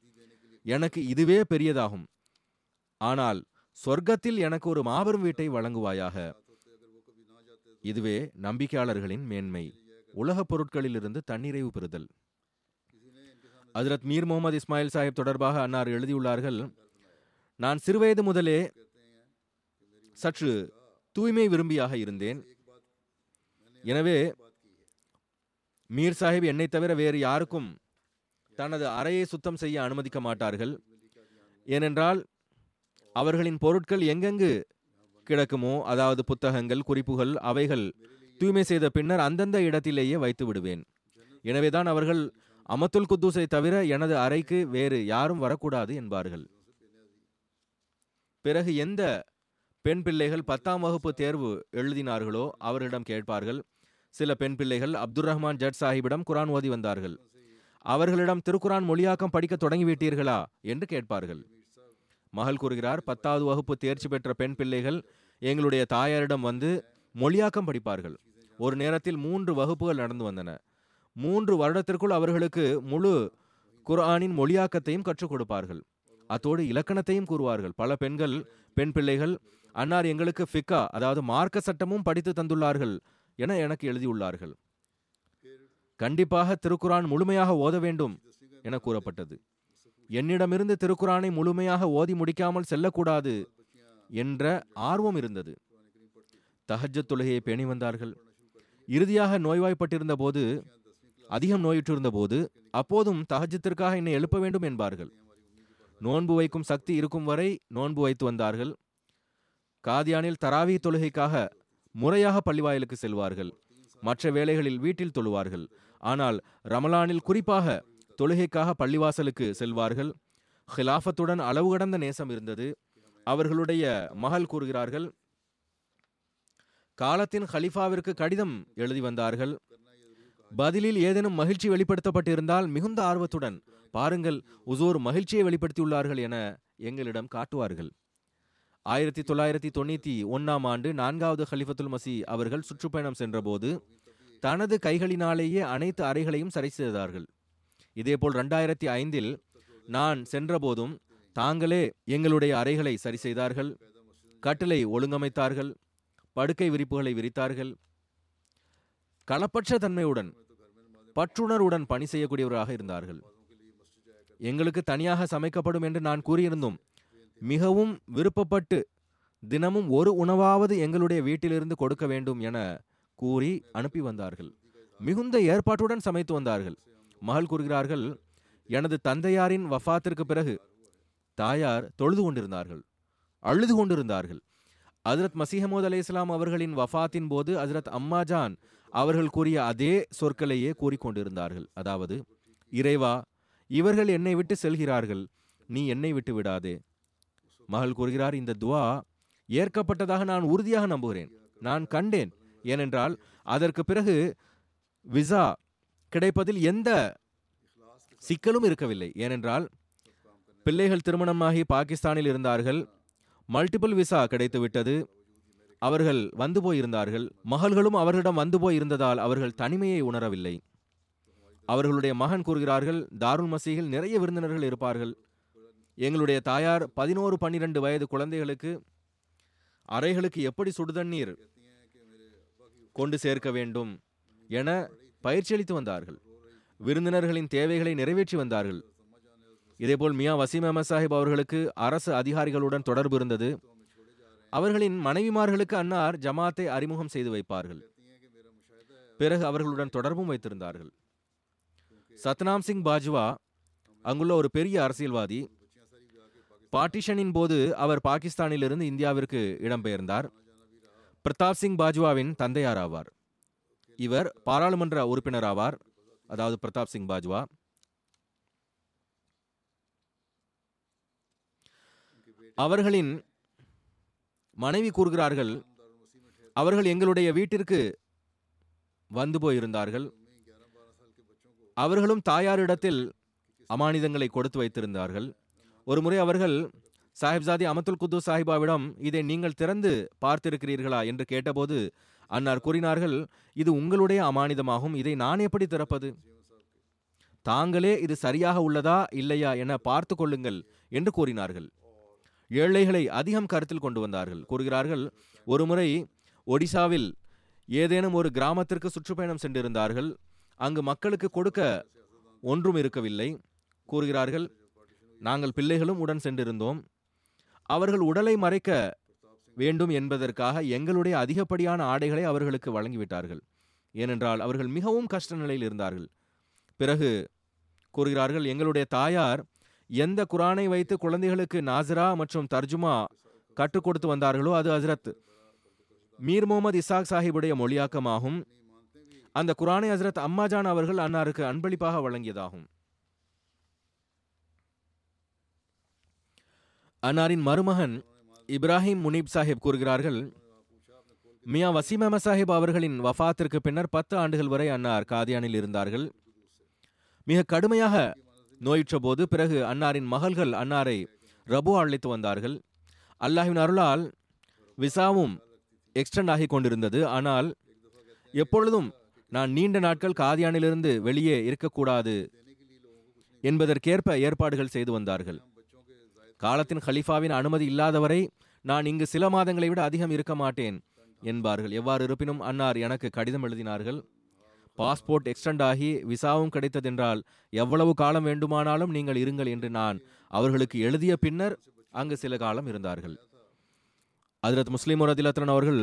எனக்கு இதுவே பெரியதாகும். ஆனால் சொர்க்கத்தில் எனக்கு ஒரு மாபெரும் வீட்டை வழங்குவாயாக. இதுவே நம்பிக்கையாளர்களின் மேன்மை. உலகப் பொருட்களிலிருந்து தன்னிறைவு பெறுதல். ஹஜரத் மீர் முகமது இஸ்மாயில் சாஹிப் தொடர்பாக அன்னார் எழுதியுள்ளார்கள் நான் சிறுவயது முதலே சற்று தூய்மை விரும்பியாக இருந்தேன். எனவே மீர் சாஹிப் என்னை தவிர வேறு யாருக்கும் தனது அறையை சுத்தம் செய்ய அனுமதிக்க மாட்டார்கள். ஏனென்றால் அவர்களின் பொருட்கள் எங்கெங்கு கிடக்குமோ அதாவது புத்தகங்கள் குறிப்புகள் அவைகள் தூய்மை செய்த பின்னர் அந்தந்த இடத்திலேயே வைத்து விடுவேன். எனவேதான் அவர்கள் அமத்துல் குத்தூஸை தவிர எனது அறைக்கு வேறு யாரும் வரக்கூடாது என்பார்கள். பிறகு எந்த பெண் பிள்ளைகள் பத்தாம் வகுப்பு தேர்வு எழுதினார்களோ அவர்களிடம் கேட்பார்கள். சில பெண் பிள்ளைகள் அப்துல் ரஹ்மான் ஜட் சாஹிபிடம் குரான் ஓதி வந்தார்கள். அவர்களிடம் திருக்குரான் மொழியாக்கம் படிக்க தொடங்கிவிட்டீர்களா? என்று கேட்பார்கள். மகள் கூறுகிறார் பத்தாவது வகுப்பு தேர்ச்சி பெற்ற பெண் பிள்ளைகள் எங்களுடைய தாயாரிடம் வந்து மொழியாக்கம் படிப்பார்கள். ஒரு நேரத்தில் மூன்று வகுப்புகள் நடந்து வந்தன. மூன்று வருடத்திற்குள் அவர்களுக்கு முழு குர்ஆனின் மொழியாக்கத்தையும் கற்றுக் கொடுப்பார்கள். அத்தோடு இலக்கணத்தையும் கூறுவார்கள். பல பெண்கள் பெண் பிள்ளைகள் அன்னார் எங்களுக்கு ஃபிக்கா அதாவது மார்க்க சட்டமும் படித்து தந்துள்ளார்கள் என எனக்கு எழுதியுள்ளார்கள். கண்டிப்பாக திருக்குரான் முழுமையாக ஓத வேண்டும் என கூறப்பட்டது. என்னிடமிருந்து திருக்குறானை முழுமையாக ஓதி முடிக்காமல் செல்லக்கூடாது என்ற ஆர்வம் இருந்தது. தஹஜத் தொழுகையை பேணி வந்தார்கள். இறுதியாக நோய்வாய்ப்பட்டிருந்த போது அதிகம் நோயுற்றிருந்த போது அப்போதும் தஹஜத்திற்காக என்னை எழுப்ப வேண்டும் என்பார்கள். நோன்பு வைக்கும் சக்தி இருக்கும் வரை நோன்பு வைத்து வந்தார்கள். காதியானில் தராவி தொழுகைக்காக முறையாக பள்ளிவாயலுக்கு செல்வார்கள். மற்ற வேளைகளில் வீட்டில் தொழுவார்கள். ஆனால் ரமலானில் குறிப்பாக தொழுகைக்காக பள்ளிவாசலுக்கு செல்வார்கள். ஹிலாஃபத்துடன் அளவு கடந்த நேசம் இருந்தது. அவர்களுடைய மகள் கூறுகிறார்கள் காலத்தின் ஹலிஃபாவிற்கு கடிதம் எழுதி வந்தார்கள். பதிலில் ஏதேனும் மகிழ்ச்சி வெளிப்படுத்தப்பட்டிருந்தால் மிகுந்த ஆர்வத்துடன் பாருங்கள் உசோர் மகிழ்ச்சியை வெளிப்படுத்தியுள்ளார்கள் என எங்களிடம் காட்டுவார்கள். ஆயிரத்தி தொள்ளாயிரத்தி தொண்ணூத்தி ஒன்னாம் ஆண்டு நான்காவது ஹலிஃபத்துல் மசி அவர்கள் சுற்றுப்பயணம் சென்றபோது தனது கைகளினாலேயே அனைத்து அறைகளையும் சரி செய்தார்கள் இதேபோல் ரெண்டாயிரத்தி ஐந்தில் நான் சென்றபோதும் தாங்களே எங்களுடைய அறைகளை சரி செய்தார்கள் கட்டிலை ஒழுங்கமைத்தார்கள் படுக்கை விரிப்புகளை விரித்தார்கள். களப்பற்ற தன்மையுடன் பற்றுணர்வுடன் பணி செய்யக்கூடியவராக இருந்தார்கள். எங்களுக்கு தனியாக சமைக்கப்படும் என்று நான் கூறியிருந்தோம் மிகவும் விருப்பப்பட்டு தினமும் ஒரு உணவாவது எங்களுடைய வீட்டிலிருந்து கொடுக்க வேண்டும் என கூறி அனுப்பி வந்தார்கள். மிகுந்த ஏற்பாட்டுடன் சமைத்து வந்தார்கள். மகள் கூறுகிறார்கள் எனது தந்தையாரின் வஃத்திற்கு பிறகு தாயார் தொழுது கொண்டிருந்தார்கள் அழுது கொண்டிருந்தார்கள். அஜரத் மசீஹமூத் அலி இஸ்லாம் அவர்களின் வஃபாத்தின் போது அஜரத் அம்மாஜான் அவர்கள் கூறிய அதே சொற்களையே கூறிக்கொண்டிருந்தார்கள் அதாவது இறைவா இவர்கள் என்னை விட்டு செல்கிறார்கள் நீ என்னை விட்டு விடாதே. மகள் கூறுகிறார் இந்த துவா ஏற்கப்பட்டதாக நான் உறுதியாக நம்புகிறேன் நான் கண்டேன். ஏனென்றால் அதற்கு பிறகு விசா கிடைப்பதில் எந்த சிக்கலும் இருக்கவில்லை. ஏனென்றால் பிள்ளைகள் திருமணமாகி பாகிஸ்தானில் இருந்தார்கள். மல்டிபிள் விசா கிடைத்துவிட்டது. அவர்கள் வந்து போயிருந்தார்கள். மகள்களும் அவர்களிடம் வந்து போயிருந்ததால் அவர்கள் தனிமையை உணரவில்லை. அவர்களுடைய மகன் கூறுகிறார்கள் தாருல் மசீகில் நிறைய விருந்தினர்கள் இருப்பார்கள். எங்களுடைய தாயார் பதினோரு பன்னிரண்டு வயது குழந்தைகளுக்கு அறைகளுக்கு எப்படி சுடுதண்ணீர் கொண்டு சேர்க்க வேண்டும்? என பயிற்சி அளித்து வந்தார்கள். விருந்தினர்களின் தேவைகளை நிறைவேற்றி வந்தார்கள். இதேபோல் மியா வசீம் அஹமத் சாஹிப் அவர்களுக்கு அரசு அதிகாரிகளுடன் தொடர்பு இருந்தது. அவர்களின் மனைவிமார்களுக்கு அன்னார் ஜமாத்தை அறிமுகம் செய்து வைப்பார்கள். பிறகு அவர்களுடன் தொடர்பும் வைத்திருந்தார்கள். சத்னாம் சிங் பாஜ்வா அங்குள்ள ஒரு பெரிய அரசியல்வாதி பார்ட்டிஷனின் போது அவர் பாகிஸ்தானிலிருந்து இந்தியாவிற்கு இடம்பெயர்ந்தார். பிரதாப் சிங் பாஜ்வாவின் தந்தையார் ஆவார் இவர் பாராளுமன்ற உறுப்பினர் ஆவார். அதாவது பிரதாப் சிங் பாஜ்வா. அவர்களின் மனைவி கூறுகிறார்கள் அவர்கள் எங்களுடைய வீட்டிற்கு வந்து போயிருந்தார்கள். அவர்களும் தாயாரிடத்தில் அமானிதங்களை கொடுத்து வைத்திருந்தார்கள். ஒரு முறை அவர்கள் சாஹிப்சாதி அமத்துல் குத்து சாஹிபாவிடம் இதை நீங்கள் திறந்து பார்த்திருக்கிறீர்களா? என்று கேட்டபோது அன்னார் கூறினார்கள் இது உங்களுடைய அமானிதமாகும் இதை நான் எப்படி திறப்பது? தாங்களே இது சரியாக உள்ளதா இல்லையா என பார்த்து கொள்ளுங்கள் என்று கூறினார்கள். ஏழைகளை அதிகம் கருத்தில் கொண்டு வந்தார்கள். கூறுகிறார்கள் ஒருமுறை ஒடிசாவில் ஏதேனும் ஒரு கிராமத்திற்கு சுற்றுப்பயணம் சென்றிருந்தார்கள். அங்கு மக்களுக்கு கொடுக்க ஒன்றும் இருக்கவில்லை. கூறுகிறார்கள் நாங்கள் பிள்ளைகளும் உடன் சென்றிருந்தோம். அவர்கள் உடலை மறைக்க வேண்டும் என்பதற்காக எங்களுடைய அதிகப்படியான ஆடைகளை அவர்களுக்கு வழங்கிவிட்டார்கள். ஏனென்றால் அவர்கள் மிகவும் கஷ்ட நிலையில் இருந்தார்கள். பிறகு கூறுகிறார்கள் எங்களுடைய தாயார் எந்த குரானை வைத்து குழந்தைகளுக்கு நாசிரா மற்றும் தர்ஜுமா கற்றுக் கொடுத்து வந்தார்களோ அது ஹசரத் மீர் முகமது இசாக் சாஹிபுடைய மொழியாக்கமாகும். அந்த குரானை ஹசரத் அம்மாஜான் அவர்கள் அன்னாருக்கு அன்பளிப்பாக வழங்கியதாகும். அன்னாரின் மருமகன் இப்ராஹிம் முனீப் சாஹிப் கூறுகிறார்கள் மியா வசீம் அஹமத் சாஹிப் அவர்களின் வஃபாத்திற்கு பின்னர் பத்து ஆண்டுகள் வரை அன்னார் காதியானில் இருந்தார்கள். மிக கடுமையாக நோயுற்ற போது பிறகு அன்னாரின் மகள்கள் அன்னாரை ரபு அழைத்து வந்தார்கள். அல்லாஹின் அருளால் விசாவும் எக்ஸ்டெண்ட் ஆகி கொண்டிருந்தது. ஆனால் எப்பொழுதும் நான் நீண்ட நாட்கள் காதியானிலிருந்து வெளியே இருக்கக்கூடாது என்பதற்கேற்ப ஏற்பாடுகள் செய்து வந்தார்கள். காலத்தின் ஹலீஃபாவின் அனுமதி இல்லாதவரை நான் இங்கு சில மாதங்களை விட அதிகம் இருக்க மாட்டேன் என்பார்கள். எவ்வாறு இருப்பினும் அன்னார் எனக்கு கடிதம் எழுதினார்கள். பாஸ்போர்ட் எக்ஸ்டெண்ட் ஆகி விசாவும் கிடைத்ததென்றால் எவ்வளவு காலம் வேண்டுமானாலும் நீங்கள் இருங்கள் என்று நான் அவர்களுக்கு எழுதிய பின்னர் அங்கு சில காலம் இருந்தார்கள். அதிரத் முஸ்லிம் ரதிலத்தன் அவர்கள்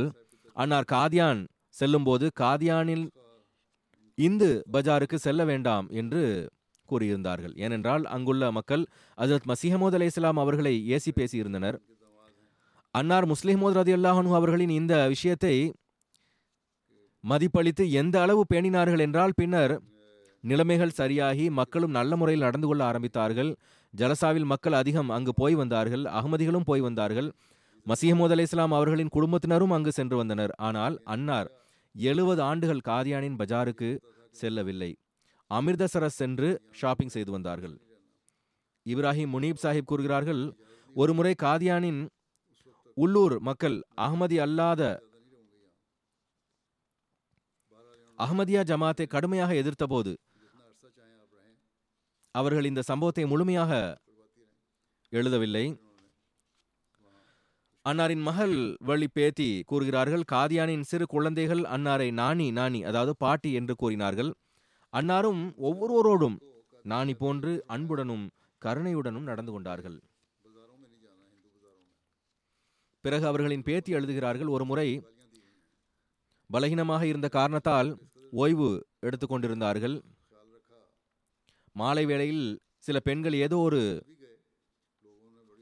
அன்னார் காதியான் செல்லும்போது காதியானில் இந்து பஜாருக்கு செல்ல வேண்டாம் என்று கூறியிருந்தார்கள். ஏனென்றால் அங்குள்ள மக்கள் அஜரத் மசிஹமோத் அலி இஸ்லாம் அவர்களை ஏசி பேசியிருந்தனர். அன்னார் முஸ்லிமோத் ரதி அல்லாஹனு அவர்களின் இந்த விஷயத்தை மதிப்பளித்து எந்த அளவு பேணினார்கள் என்றால் பின்னர் நிலைமைகள் சரியாகி மக்களும் நல்ல முறையில் நடந்து கொள்ள ஆரம்பித்தார்கள். ஜலசாவில் மக்கள் அதிகம் அங்கு போய் வந்தார்கள். அகமதிகளும் போய் வந்தார்கள். மசீஹமோத் அலி இஸ்லாம் அவர்களின் குடும்பத்தினரும் அங்கு சென்று வந்தனர். ஆனால் அன்னார் எழுபது ஆண்டுகள் காதியானின் பஜாருக்கு செல்லவில்லை. அமிர்தசரஸ் சென்று ஷாப்பிங் செய்து வந்தார்கள். இப்ராஹிம் முனீப் சாஹிப் கூறுகிறார்கள் ஒருமுறை காதியானின் உள்ளூர் மக்கள் அகமதி அல்லாத அகமதியா ஜமாத்தை கடுமையாக எதிர்த்தபோது அவர்கள் இந்த சம்பவத்தை முழுமையாக எழுதவில்லை. அன்னாரின் மகள் வழி பேத்தி கூறுகிறார்கள் காதியானின் சிறு குழந்தைகள் அன்னாரை நாணி நாணி அதாவது பாட்டி என்று கூறினார்கள். அன்னாரும் ஒவ்வொருவரோடும் நான் போன்று அன்புடனும் கருணையுடனும் நடந்து கொண்டார்கள். பிறகு அவர்களின் பேத்தி எழுதுகிறார்கள் ஒரு முறை பலகீனமாக இருந்த காரணத்தால் ஓய்வு எடுத்துக்கொண்டிருந்தார்கள் மாலை வேளையில் சில பெண்கள் ஏதோ ஒரு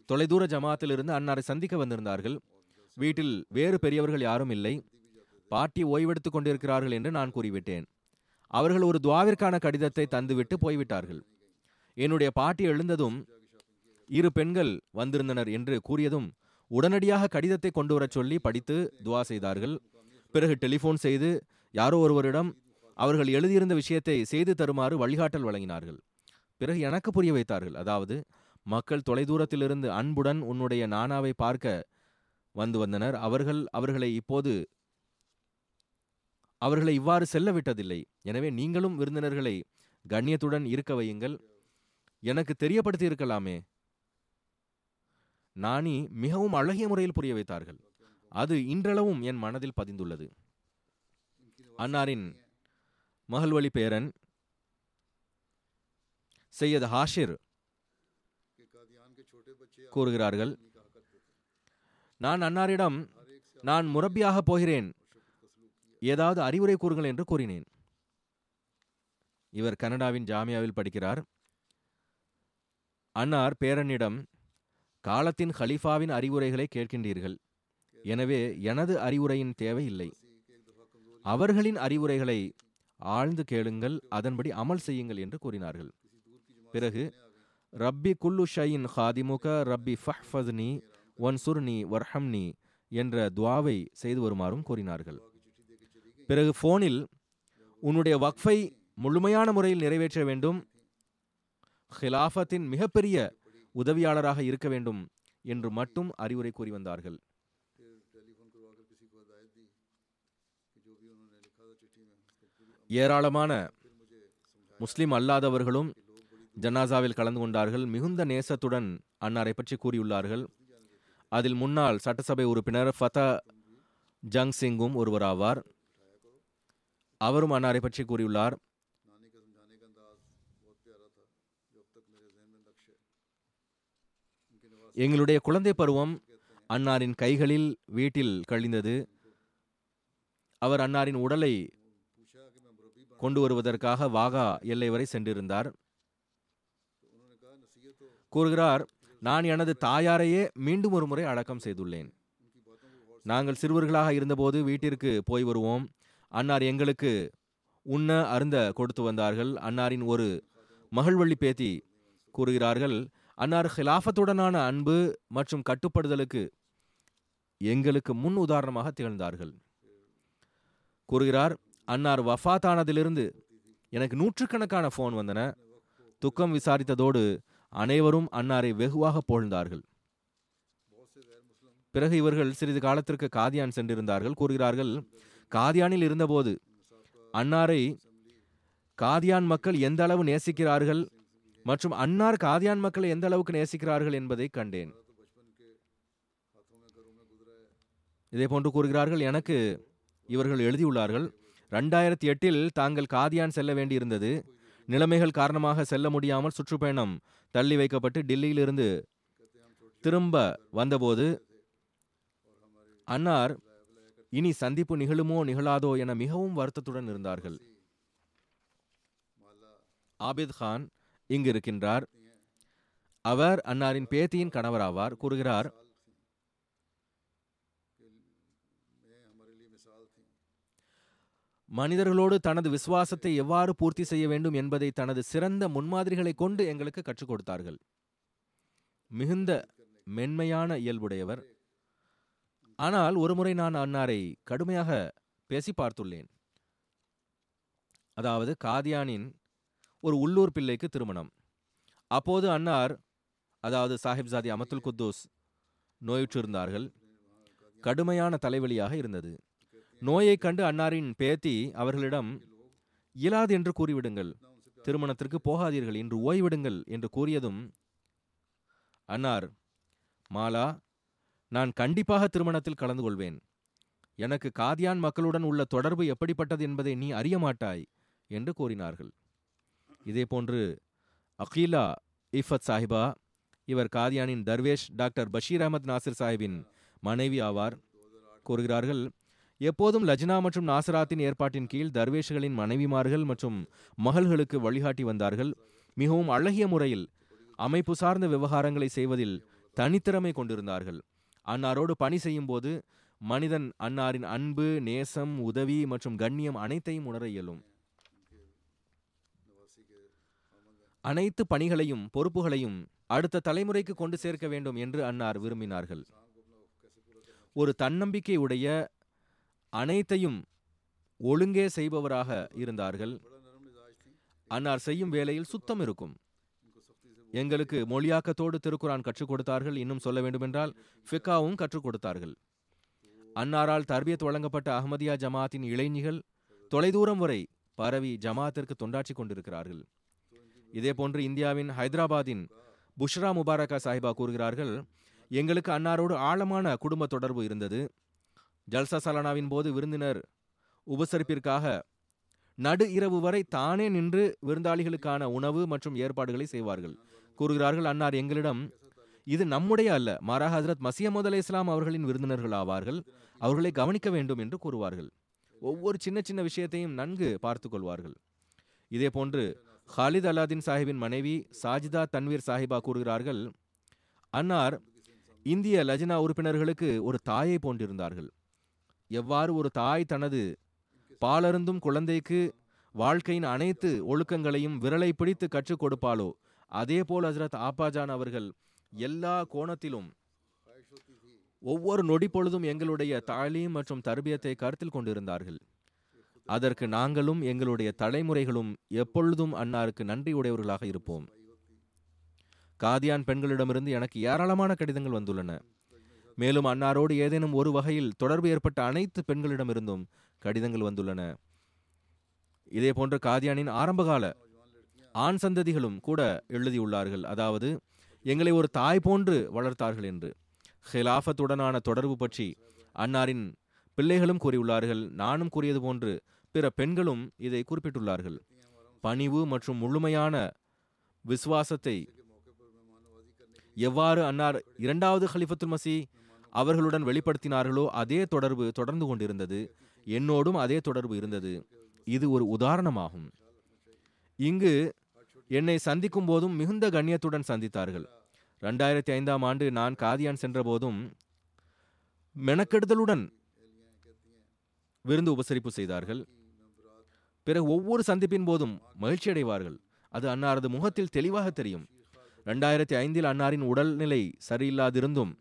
தொலைதூர ஜமாத்திலிருந்து அன்னாரை சந்திக்க வந்திருந்தார்கள். வீட்டில் வேறு பெரியவர்கள் யாரும் இல்லை. பாட்டி ஓய்வெடுத்துக் கொண்டிருக்கிறார்கள் என்று நான் கூறிவிட்டேன். அவர்கள் ஒரு துவாவிற்கான கடிதத்தை தந்துவிட்டு போய்விட்டார்கள். என்னுடைய பாட்டி எழுந்ததும் இரு பெண்கள் வந்திருந்தனர் என்று கூறியதும் உடனடியாக கடிதத்தை கொண்டு வரச் சொல்லி படித்து துவா செய்தார்கள். பிறகு டெலிஃபோன் செய்து யாரோ ஒருவரிடம் அவர்கள் எழுதியிருந்த விஷயத்தை செய்து தருமாறு வழிகாட்டல் வழங்கினார்கள். பிறகு எனக்கு புரிய வைத்தார்கள். அதாவது மக்கள் தொலைதூரத்திலிருந்து அன்புடன் உன்னுடைய நானாவை பார்க்க வந்து வந்தனர். அவர்கள் அவர்களை இப்போது அவர்களை இவ்வாறு செல்ல விட்டதில்லை எனவே நீங்களும் விருந்தினர்களை கண்ணியத்துடன் இருக்க வையுங்கள். எனக்கு தெரியப்படுத்தி இருக்கலாமே நாணி மிகவும் அழகிய முறையில் புரிய வைத்தார்கள். அது இன்றளவும் என் மனதில் பதிந்துள்ளது. அன்னாரின் மகள்வழி பேரன் சையத் ஹாஷிர் கூறுகிறார்கள் நான் அன்னாரிடம் நான் முரப்பியாக போகிறேன். ஏதாவது அறிவுரை கூறுங்கள் என்று கூறினேன். இவர் கனடாவின் ஜாமியாவில் படிக்கிறார். அன்னார் பேரனிடம் காலத்தின் ஹலீஃபாவின் அறிவுரைகளை கேட்கின்றீர்கள். எனவே எனது அறிவுரையின் தேவை இல்லை. அவர்களின் அறிவுரைகளை ஆழ்ந்து கேளுங்கள் அதன்படி அமல் செய்யுங்கள் என்று கூறினார்கள். பிறகு ரப்பி குல்லு ஷையின் ஹாதிமுக ரப்பி ஃபஹ்ஃபத்னி ஒன் சுர்னி வர்ஹம்னி என்ற துவாவை செய்து வருமாறும் கூறினார்கள். பிறகு ஃபோனில் உன்னுடைய வக்ஃபை முழுமையான முறையில் நிறைவேற்ற வேண்டும். ஹிலாஃபத்தின் மிகப்பெரிய உதவியாளராக இருக்க வேண்டும் என்று மட்டும் அறிவுரை கூறி வந்தார்கள். ஏராளமான முஸ்லிம் அல்லாதவர்களும் ஜனாசாவில் கலந்து கொண்டார்கள். மிகுந்த நேசத்துடன் அன்னாரை பற்றி கூறியுள்ளார்கள். அதில் முன்னாள் சட்டசபை உறுப்பினர் ஃபதா ஜங் சிங்கும் ஒருவராவார். அவரும் அன்னாரை பற்றி கூறியுள்ளார். எங்களுடைய குழந்தை பருவம் அன்னாரின் கைகளில் வீட்டில் கழிந்தது. அவர் அன்னாரின் உடலை கொண்டு வருவதற்காக வாகா எல்லை வரை சென்றிருந்தார். கூறுகிறார் நான் எனது தாயாரையே மீண்டும் ஒரு முறை அடக்கம் செய்துள்ளேன். நாங்கள் சிறுவர்களாக இருந்தபோது வீட்டிற்கு போய் வருவோம். அன்னார் எங்களுக்கு உண்ண அருந்த கொடுத்து வந்தார்கள். அன்னாரின் ஒரு மகள்வள்ளி பேத்தி கூறுகிறார்கள் அன்னார் ஹிலாஃபத்துடனான அன்பு மற்றும் கட்டுப்படுதலுக்கு எங்களுக்கு முன் உதாரணமாக திகழ்ந்தார்கள். கூறுகிறார் அன்னார் வஃபாத்தானதிலிருந்து எனக்கு நூற்றுக்கணக்கான ஃபோன் வந்தன. துக்கம் விசாரித்ததோடு அனைவரும் அன்னாரை வெகுவாக புகழ்ந்தார்கள். பிறகு இவர்கள் சிறிது காலத்திற்கு காதியான் சென்றிருந்தார்கள். கூறுகிறார்கள் காதியானில் இருந்தபோது அன்னாரை காதியான் மக்கள் எந்த அளவு நேசிக்கிறார்கள் மற்றும் அன்னார் காதியான் மக்களை எந்த அளவுக்கு நேசிக்கிறார்கள் என்பதை கண்டேன். இதே போன்று கூறுகிறார்கள் எனக்கு இவர்கள் எழுதியுள்ளார்கள் ரெண்டாயிரத்தி எட்டில் தாங்கள் காதியான் செல்ல வேண்டியிருந்தது. நிலைமைகள் காரணமாக செல்ல முடியாமல் சுற்றுப்பயணம் தள்ளி வைக்கப்பட்டு டெல்லியிலிருந்து திரும்ப வந்தபோது அன்னார் இனி சந்திப்பு நிகழுமோ நிகழாதோ என மிகவும் வருத்தத்துடன் இருந்தார்கள். ஆபித் கான் இங்கு இருக்கின்றார் அவர் அன்னாரின் பேத்தியின் கணவராவார். கூறுகிறார் மனிதர்களோடு தனது விசுவாசத்தை எவ்வாறு பூர்த்தி செய்ய வேண்டும் என்பதை தனது சிறந்த முன்மாதிரிகளை கொண்டு எங்களுக்கு கற்றுக் கொடுத்தார்கள். மிகுந்த மென்மையான இயல்புடையவர். ஆனால் ஒருமுறை நான் அன்னாரை கடுமையாக பேசி பார்த்துள்ளேன். அதாவது காதியானின் ஒரு உள்ளூர் பிள்ளைக்கு திருமணம். அப்போது அன்னார் அதாவது சாஹிப்ஜாதி அமத்துல் குத்தூஸ் நோயுற்றிருந்தார்கள். கடுமையான தலைவலியாக இருந்தது. நோயைக் கண்டு அன்னாரின் பேத்தி அவர்களிடம் இயலாது என்று கூறிவிடுங்கள். திருமணத்திற்கு போகாதீர்கள். இன்று ஓய்விடுங்கள் என்று கூறியதும் அன்னார் மாலா நான் கண்டிப்பாக திருமணத்தில் கலந்து கொள்வேன். எனக்கு காதியான் மக்களுடன் உள்ள தொடர்பு எப்படிப்பட்டது என்பதை நீ அறிய மாட்டாய் என்று கூறினார்கள். இதேபோன்று அகீலா இஃபத் சாஹிபா இவர் காதியானின் தர்வேஷ் டாக்டர் பஷீர் அஹமத் நாசிர் சாஹிபின் மனைவி ஆவார். கூறுகிறார்கள் எப்போதும் லஜ்னா மற்றும் நாசராத்தின் ஏற்பாட்டின் கீழ் தர்வேஷ்களின் மனைவிமார்கள் மற்றும் மகள்களுக்கு வழிகாட்டி வந்தார்கள். மிகவும் அழகிய முறையில் அமைப்பு சார்ந்த விவகாரங்களை செய்வதில் தனித்திறமை கொண்டிருந்தார்கள். அன்னாரோடு பணி செய்யும்போது மனிதன் அன்னாரின் அன்பு நேசம் உதவி மற்றும் கண்ணியம் அனைத்தையும் உணர இயலும். அனைத்து பணிகளையும் பொறுப்புகளையும் அடுத்த தலைமுறைக்கு கொண்டு சேர்க்க வேண்டும் என்று அன்னார் விரும்பினார்கள். ஒரு தன்னம்பிக்கை உடைய அனைத்தையும் ஒழுங்கே செய்பவராக இருந்தார்கள். அன்னார் செய்யும் வேலையில் சுத்தம் இருக்கும். எங்களுக்கு மொழியாக்கத்தோடு திருக்குரான் கற்றுக் கொடுத்தார்கள். இன்னும் சொல்ல வேண்டுமென்றால் ஃபிக்காவும் கற்றுக் கொடுத்தார்கள். அன்னாரால் தர்பியத் வழங்கப்பட்ட அஹமதியா ஜமாத்தின் இளைஞர்கள் தொலைதூரம் வரை பரவி ஜமாத்திற்கு தொண்டாற்றி கொண்டிருக்கிறார்கள். இதேபோன்று இந்தியாவின் ஹைதராபாத்தின் புஷ்ரா முபாரகா சாஹிபா கூறுகிறார்கள் எங்களுக்கு அன்னாரோடு ஆழமான குடும்ப தொடர்பு இருந்தது. ஜல்சா சலானாவின் போது விருந்தினர் உபசரிப்பிற்காக நடு இரவு வரை தானே நின்று விருந்தாளிகளுக்கான உணவு மற்றும் ஏற்பாடுகளை செய்வார்கள். கூறுகிறார்கள் அன்னார் எங்களிடம் இது நம்முடைய அல்ல மாரா ஹசரத் மசியமது அலை இஸ்லாம் அவர்களின் விருந்தினர்கள் ஆவார்கள் அவர்களை கவனிக்க வேண்டும் என்று கூறுவார்கள். ஒவ்வொரு சின்ன சின்ன விஷயத்தையும் நன்கு பார்த்து கொள்வார்கள். இதே போன்று ஹாலித் அலாதீன் சாஹிபின் மனைவி சாஜிதா தன்வீர் சாஹிபா கூறுகிறார்கள் அன்னார் இந்திய லஜினா உறுப்பினர்களுக்கு ஒரு தாயை போன்றிருந்தார்கள். எவ்வாறு ஒரு தாய் தனது பாலருந்தும் குழந்தைக்கு வாழ்க்கையின் அனைத்து ஒழுக்கங்களையும் விரலை பிடித்து கற்றுக் கொடுப்பாளோ அதே போல் ஹசரத் ஆபாஜான் அவர்கள் எல்லா கோணத்திலும் ஒவ்வொரு நொடி பொழுதும் எங்களுடைய தாலீம் மற்றும் தர்பியத்தை கருத்தில் கொண்டிருந்தார்கள். அதற்கு நாங்களும் எங்களுடைய தலைமுறைகளும் எப்பொழுதும் அன்னாருக்கு நன்றியுடையவர்களாக இருப்போம். காதியான் பெண்களிடமிருந்து எனக்கு ஏராளமான கடிதங்கள் வந்துள்ளன. மேலும் அன்னாரோடு ஏதேனும் ஒரு வகையில் தொடர்பு ஏற்பட்ட அனைத்து பெண்களிடமிருந்தும் கடிதங்கள் வந்துள்ளன. இதே போன்ற காதியானின் ஆரம்பகால ஆண் சந்ததிகளும் கூட எழுதியுள்ளார்கள். அதாவது எங்களை ஒரு தாய் போன்று வளர்த்தார்கள் என்று. ஹிலாஃபத்துடனான தொடர்பு பற்றி அன்னாரின் பிள்ளைகளும் கூறியுள்ளார்கள். நானும் கூறியது போன்று பிற பெண்களும் இதை குறிப்பிட்டுள்ளார்கள். பணிவு மற்றும் முழுமையான விசுவாசத்தை எவ்வாறு அன்னார் இரண்டாவது ஹலிஃபத்துல் மசி அவர்களுடன் வெளிப்படுத்தினார்களோ அதே தொடர்பு தொடர்ந்து கொண்டிருந்தது. என்னோடும் அதே தொடர்பு இருந்தது. இது ஒரு உதாரணமாகும். இங்கு என்னை சந்திக்கும் போதும் மிகுந்த கண்ணியத்துடன் சந்தித்தார்கள். ரெண்டாயிரத்தி ஐந்தாம் ஆண்டு நான் காதியான் சென்றபோதும் மெனக்கெடுதலுடன் விருந்து உபசரிப்பு செய்தார்கள். பிறகு ஒவ்வொரு சந்திப்பின் போதும் மகிழ்ச்சி அடைவார்கள். அது அன்னாரது முகத்தில் தெளிவாக தெரியும். ரெண்டாயிரத்தி ஐந்தில் அன்னாரின் உடல்நிலை சரியில்லாதிருந்தும்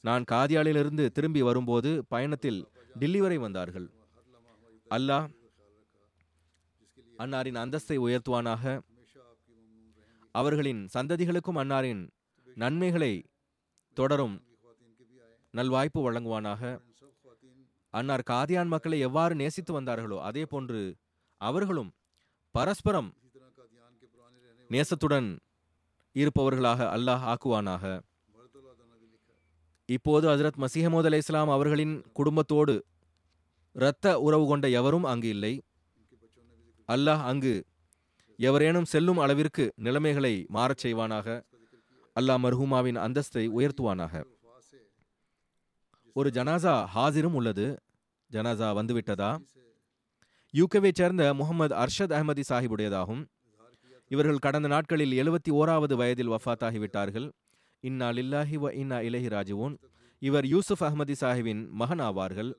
நான் காதியாலிலிருந்து திரும்பி வரும்போது பயணத்தில் டில்லி வரை வந்தார்கள். அல்லாஹ் அன்னாரின் அந்தஸ்தை உயர்த்துவானாக. அவர்களின் சந்ததிகளுக்கும் அன்னாரின் நன்மைகளை தொடரும். நல்வாய்ப்பு வழங்குவானாக. அன்னார் காதியான் மக்களை எவ்வாறு நேசித்து வந்தார்களோ அதே போன்று அவர்களும் பரஸ்பரம் நேசத்துடன் இருப்பவர்களாக அல்லாஹ் ஆக்குவானாக. இப்போது ஹசரத் மசிஹமோத் அலை இஸ்லாம் அவர்களின் குடும்பத்தோடு இரத்த உறவு கொண்ட எவரும் அங்கு இல்லை. அல்லாஹ் அங்கு எவரேனும் செல்லும் அளவிற்கு நிலைமைகளை மாறச் செய்வானாக. அல்லாஹ் மர்ஹூமாவின் அந்தஸ்தை உயர்த்துவானாக. ஒரு ஜனாசா ஹாசிரும் உள்ளது. ஜனாசா வந்துவிட்டதா? யூகேவை சேர்ந்த முகமது அர்ஷத் அஹமதி சாஹிபுடையதாகும். இவர்கள் கடந்த நாட்களில் எழுபத்தி ஓராவது வயதில் வஃத்தாகிவிட்டார்கள். இன்னா லில்லாஹி வ இன்னா இலஹி ராஜுவோன் இவர் யூசுப் அஹமதி சாஹிபின் மகன் ஆவார்கள்.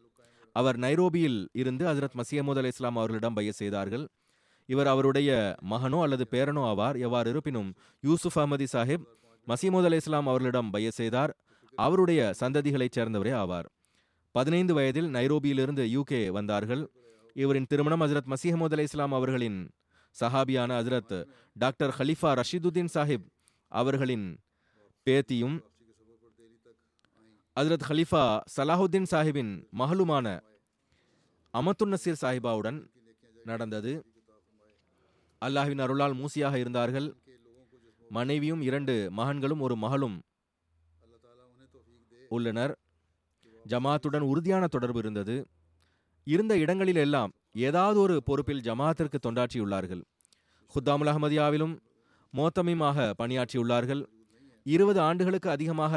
அவர் நைரோபியில் இருந்து ஹசரத் மசியமுத் அலி இஸ்லாம் அவர்களிடம் பைய செய்தார்கள். இவர் அவருடைய மகனோ அல்லது பேரனோ ஆவார். எவ்வாறு இருப்பினும் யூசுப் அஹமதி சாஹிப் மசீமுத் அலி இஸ்லாம் அவர்களிடம் பைய செய்தார். அவருடைய சந்ததிகளைச் சேர்ந்தவரே ஆவார். பதினைந்து வயதில் நைரோபியிலிருந்து யூகே வந்தார்கள். இவரின் திருமணம் ஹசரத் மசீஹமது அலி இஸ்லாம் அவர்களின் சஹாபியான ஹசரத் டாக்டர் ஹலிஃபா ரஷீதுதீன் சாஹிப் அவர்களின் பேத்தியும் ஹசரத் ஹலிஃபா சலாஹுத்தீன் சாஹிபின் மகளுமான அமத்துன் நசீர் சாஹிபாவுடன் நடந்தது. அல்லாஹ்வின் அருளால் மூசியாக இருந்தார்கள். மனைவியும் இரண்டு மகன்களும் ஒரு மகளும் உள்ளனர். ஜமாத்துடன் உறுதியான தொடர்பு இருந்தது. இருந்த இடங்களில் எல்லாம் ஏதாவது ஒரு பொறுப்பில் ஜமாத்திற்கு தொண்டாற்றியுள்ளார்கள். ஹுத்தாமுல் அஹமதியாவிலும் மோத்தமியுமாக பணியாற்றியுள்ளார்கள். இருபது ஆண்டுகளுக்கு அதிகமாக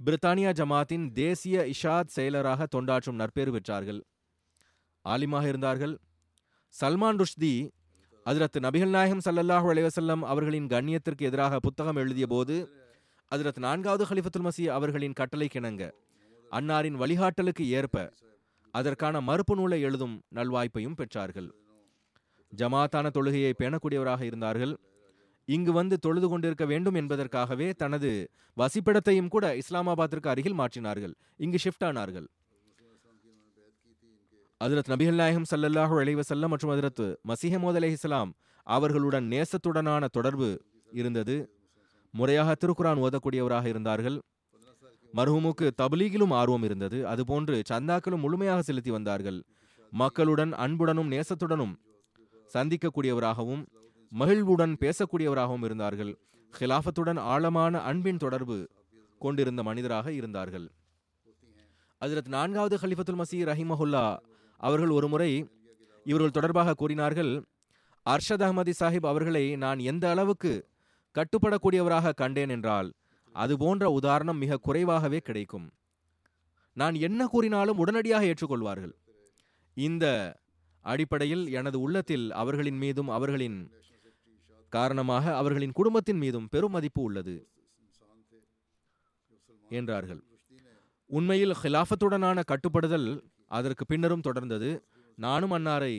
பிரித்தானியா ஜமாத்தின் தேசிய இஷாத் செயலராக தொண்டாற்றும் நற்பேறு பெற்றார்கள். ஆலிமாக இருந்தார்கள். சல்மான் ருஷ்தி அதிரத் நபிகள் நாயகம் சல்லல்லாஹு அலைவசல்லம் அவர்களின் கண்ணியத்திற்கு எதிராக புத்தகம் எழுதிய போது அதிரத் நான்காவது ஹலிஃபத்துல் மசி அவர்களின் கட்டளை கிணங்க அன்னாரின் வழிகாட்டலுக்கு ஏற்ப அதற்கான மறுப்பு நூலை எழுதும் நல்வாய்ப்பையும் பெற்றார்கள். ஜமாத்தான தொழுகையை பேணக்கூடியவராக இருந்தார்கள். இங்கு வந்து தொழுது கொண்டிருக்க வேண்டும் என்பதற்காகவே தனது வசிப்பிடத்தையும் கூட இஸ்லாமாபாத்திற்கு அருகில் மாற்றினார்கள். இங்கு ஷிஃப்ட் ஆனார்கள். அதிரத் நபிகள் நாயகம் சல்லல்லாஹு அலைவசல்லம் மற்றும் அதிரத் மசிஹமோத் அலைஹிஸ்லாம் அவர்களுடன் நேசத்துடனான தொடர்பு இருந்தது. முறையாக திருக்குரான் ஓதக்கூடியவராக இருந்தார்கள். மர்ஹூமுக்கு தபலீகிலும் ஆர்வம் இருந்தது. அதுபோன்று சந்தாக்களும் முழுமையாக செலுத்தி வந்தார்கள். மக்களுடன் அன்புடனும் நேசத்துடனும் சந்திக்கக்கூடியவராகவும் மகிழ்வுடன் பேசக்கூடியவராகவும் இருந்தார்கள். ஹிலாஃபத்துடன் ஆழமான அன்பின் தொடர்பு கொண்டிருந்த மனிதராக இருந்தார்கள். அதிரத் நான்காவது ஹலிஃபத்துல் மசீ ரஹிமஹுல்லா அவர்கள் ஒருமுறை இவர்கள் தொடர்பாக கூறினார்கள் அர்ஷத் அஹமதி சாஹிப் அவர்களை நான் எந்த அளவுக்கு கட்டுப்படக்கூடியவராக கண்டேன் என்றால் அது போன்ற உதாரணம் மிக குறைவாகவே கிடைக்கும். நான் என்ன கூறினாலும் உடனடியாக ஏற்றுக்கொள்வார்கள். இந்த அடிப்படையில் எனது உள்ளத்தில் அவர்களின் மீதும் அவர்களின் காரணமாக அவர்களின் குடும்பத்தின் மீதும் பெரும் மதிப்பு உள்ளது என்றார்கள். உண்மையில் ஹிலாஃபத்துடனான கட்டுப்படுதல் அதற்கு பின்னரும் தொடர்ந்தது. நானும் அன்னாரை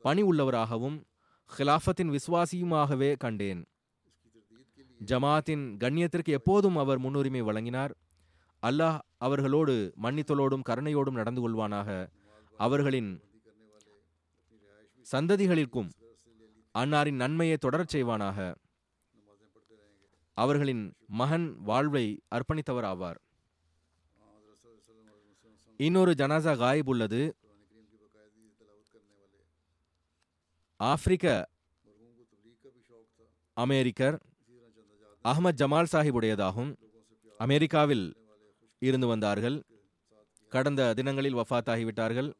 பணி உள்ளவராகவும் ஹிலாஃபத்தின் விசுவாசியுமாகவே கண்டேன். ஜமாத்தின் கண்ணியத்திற்கு எப்போதும் அவர் முன்னுரிமை வழங்கினார். அல்லாஹ் அவர்களோடு மன்னித்தலோடும் கருணையோடும் நடந்து கொள்வானாக. அவர்களின் சந்ததிகளிற்கும் அன்னாரின் நன்மையை தொடரச் செய்வானாக. அவர்களின் மகன் வாழ்வை அர்ப்பணித்தவர் ஆவார் இன்னொரு ஜனாசா காயிப் உள்ளது. ஆப்பிரிக்க அமெரிக்கர் அஹ்மத் ஜமால் சாஹிப் உடையதாகும் அமெரிக்காவில் இருந்து வந்தார்கள். கடந்த தினங்களில் வஃபாத்தாகிவிட்டார்கள்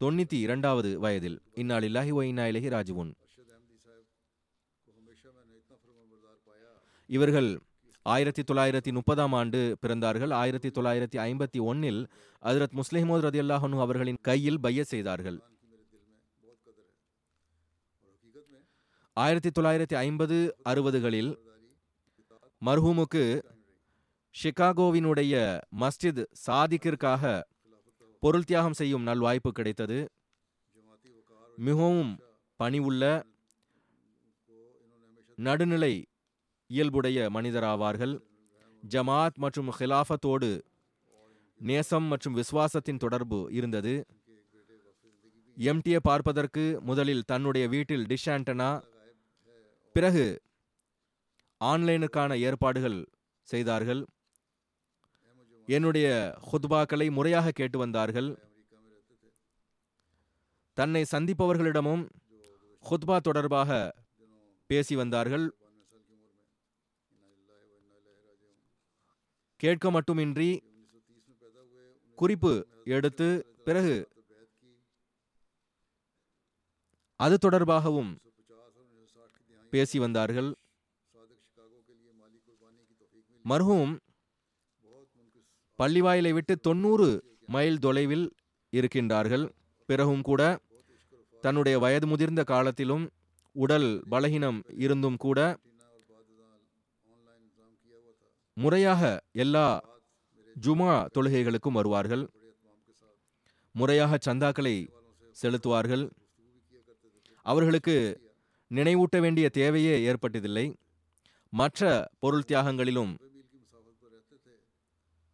தொண்ணூற்றி இரண்டாவது வயதில். இந்நாளில்லாஹி ஒ இன்னா ராஜுவுன். இவர்கள் ஆயிரத்தி தொள்ளாயிரத்தி முப்பதாம் ஆண்டு பிறந்தார்கள். ஆயிரத்தி தொள்ளாயிரத்தி ஐம்பத்தி ஒன்னில் அதிரத் முஸ்லிமோத் ரதி அல்லாஹனு அவர்களின் கையில் பைய செய்தார்கள். ஆயிரத்தி தொள்ளாயிரத்தி ஐம்பது அறுபதுகளில் மர்ஹூமுக்கு ஷிகாகோவினுடைய மஸ்ஜித் சாதிக்கிற்காக பொருள் தியாகம் செய்யும் நல்வாய்ப்பு கிடைத்தது. மிகவும் பணிவுள்ள நடுநிலை இயல்புடைய மனிதராவார்கள். ஜமாத் மற்றும் ஹிலாஃபத்தோடு நேசம் மற்றும் விசுவாசத்தின் தொடர்பு இருந்தது. எம்டியை பார்ப்பதற்கு முதலில் தன்னுடைய வீட்டில் டிஷ் ஆண்டனா பிறகு ஆன்லைனுக்கான ஏற்பாடுகள் செய்தார்கள். என்னுடைய ஹுத்பாக்களை முறையாக கேட்டு வந்தார்கள். தன்னை சந்திப்பவர்களிடமும் ஹுத்பா தொடர்பாக பேசி வந்தார்கள். கேட்க மட்டுமின்றி குறிப்பு எடுத்து பிறகு அது தொடர்பாகவும் பேசி வந்தார்கள். மர்ஹூம் பள்ளிவாயிலை விட்டு தொண்ணூறு மைல் தொலைவில் இருக்கின்றார்கள். பிறகும் கூட தன்னுடைய வயது முதிர்ந்த காலத்திலும் உடல் பலகீனம் இருந்தும் கூட முறையாக எல்லா ஜுமா தொழுகைகளுக்கும் வருவார்கள். முறையாக சந்தாக்களை செலுத்துவார்கள். அவர்களுக்கு நினைவூட்ட வேண்டிய தேவையே ஏற்பட்டதில்லை. மற்ற பொருள் தியாகங்களிலும்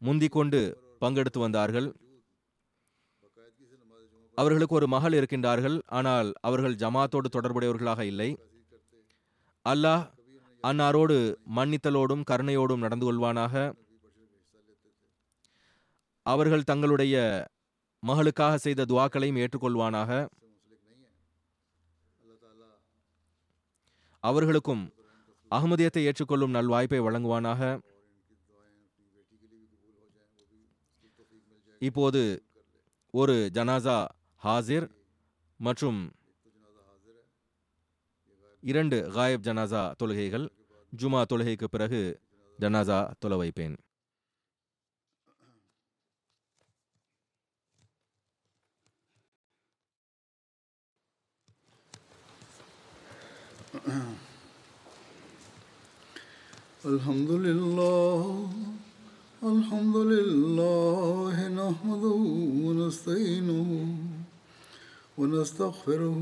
முந்திக் கொண்டு பங்கெடுத்து வந்தார்கள். அவர்களுக்கு ஒரு மகள் இருக்கின்றார்கள். ஆனால் அவர்கள் ஜமாத்தோடு தொடர்புடையவர்களாக இல்லை. அல்லாஹ் அன்னாரோடு மன்னித்தலோடும் கருணையோடும் நடந்து கொள்வானாக. அவர்கள் தங்களுடைய மகளுக்காக செய்த துவாக்களையும் ஏற்றுக்கொள்வானாக. அவர்களுக்கும் அகமதியத்தை ஏற்றுக்கொள்ளும் நல்வாய்ப்பை வழங்குவானாக. இப்போது ஒரு ஜனாசா ஹாசிர் மற்றும் இரண்டு காயப் ஜனாசா தொழுகைகள் ஜுமா தொழுகைக்கு பிறகு ஜனாசா தொலை வைப்பேன்
الحمد لله الحمد لله نحمده ونستعينه ونستغفره